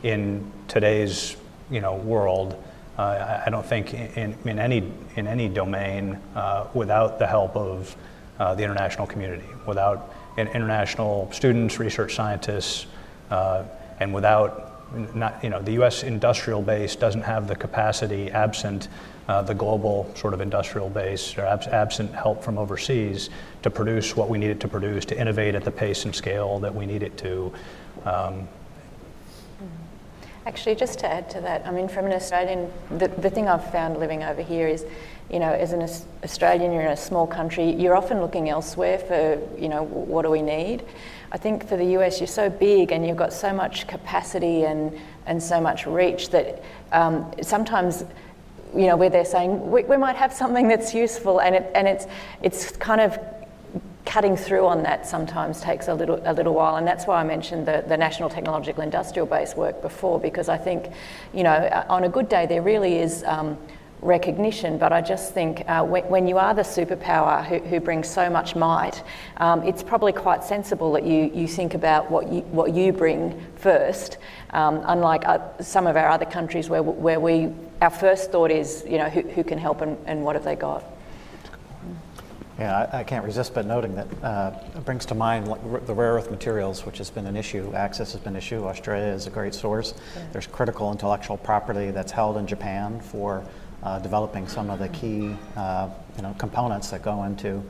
in today's, you know, world. Uh, I don't think in, in, any, in any domain uh, without the help of uh, the international community, without international students, research scientists, uh, and without not, you know, the U.S. industrial base doesn't have the capacity, absent uh, the global sort of industrial base or abs- absent help from overseas, to produce what we need it to produce, to innovate at the pace and scale that we need it to. Um, Actually, just to add to that, I mean, from an Australian, the, the thing I've found living over here is, you know, as an Australian, you're in a small country, you're often looking elsewhere for, you know, what do we need? I think for the US, you're so big and you've got so much capacity and, and so much reach that um, sometimes, you know, where they're saying we, we, might have something that's useful and, it, and it's, it's kind of cutting through on that sometimes takes a little, a little while, and that's why I mentioned the, the National Technological Industrial Base work before, because I think, you know, on a good day, there really is um, recognition, but I just think uh, when, when, you are the superpower who, who brings so much might, um, it's probably quite sensible that you, you think about what you, what you bring first, um, unlike uh, some of our other countries where, where we, our first thought is, you know, who, who can help and, and what have they got. Yeah, I, I, can't resist but noting that uh, it brings to mind the rare earth materials, which has been an issue. Access has been an issue. Australia is a great source. Yeah. There's critical intellectual property that's held in Japan for uh, developing some of the key uh, you know, components that go into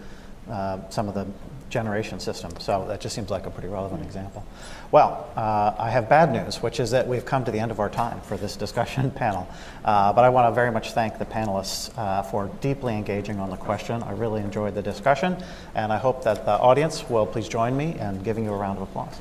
uh, some of the generation system. So that just seems like a pretty relevant example. Well, uh, I have bad news, which is that we've come to the end of our time for this discussion panel. Uh, but I want to very much thank the panelists uh, for deeply engaging on the question. I really enjoyed the discussion, and I hope that the audience will please join me in giving you a round of applause.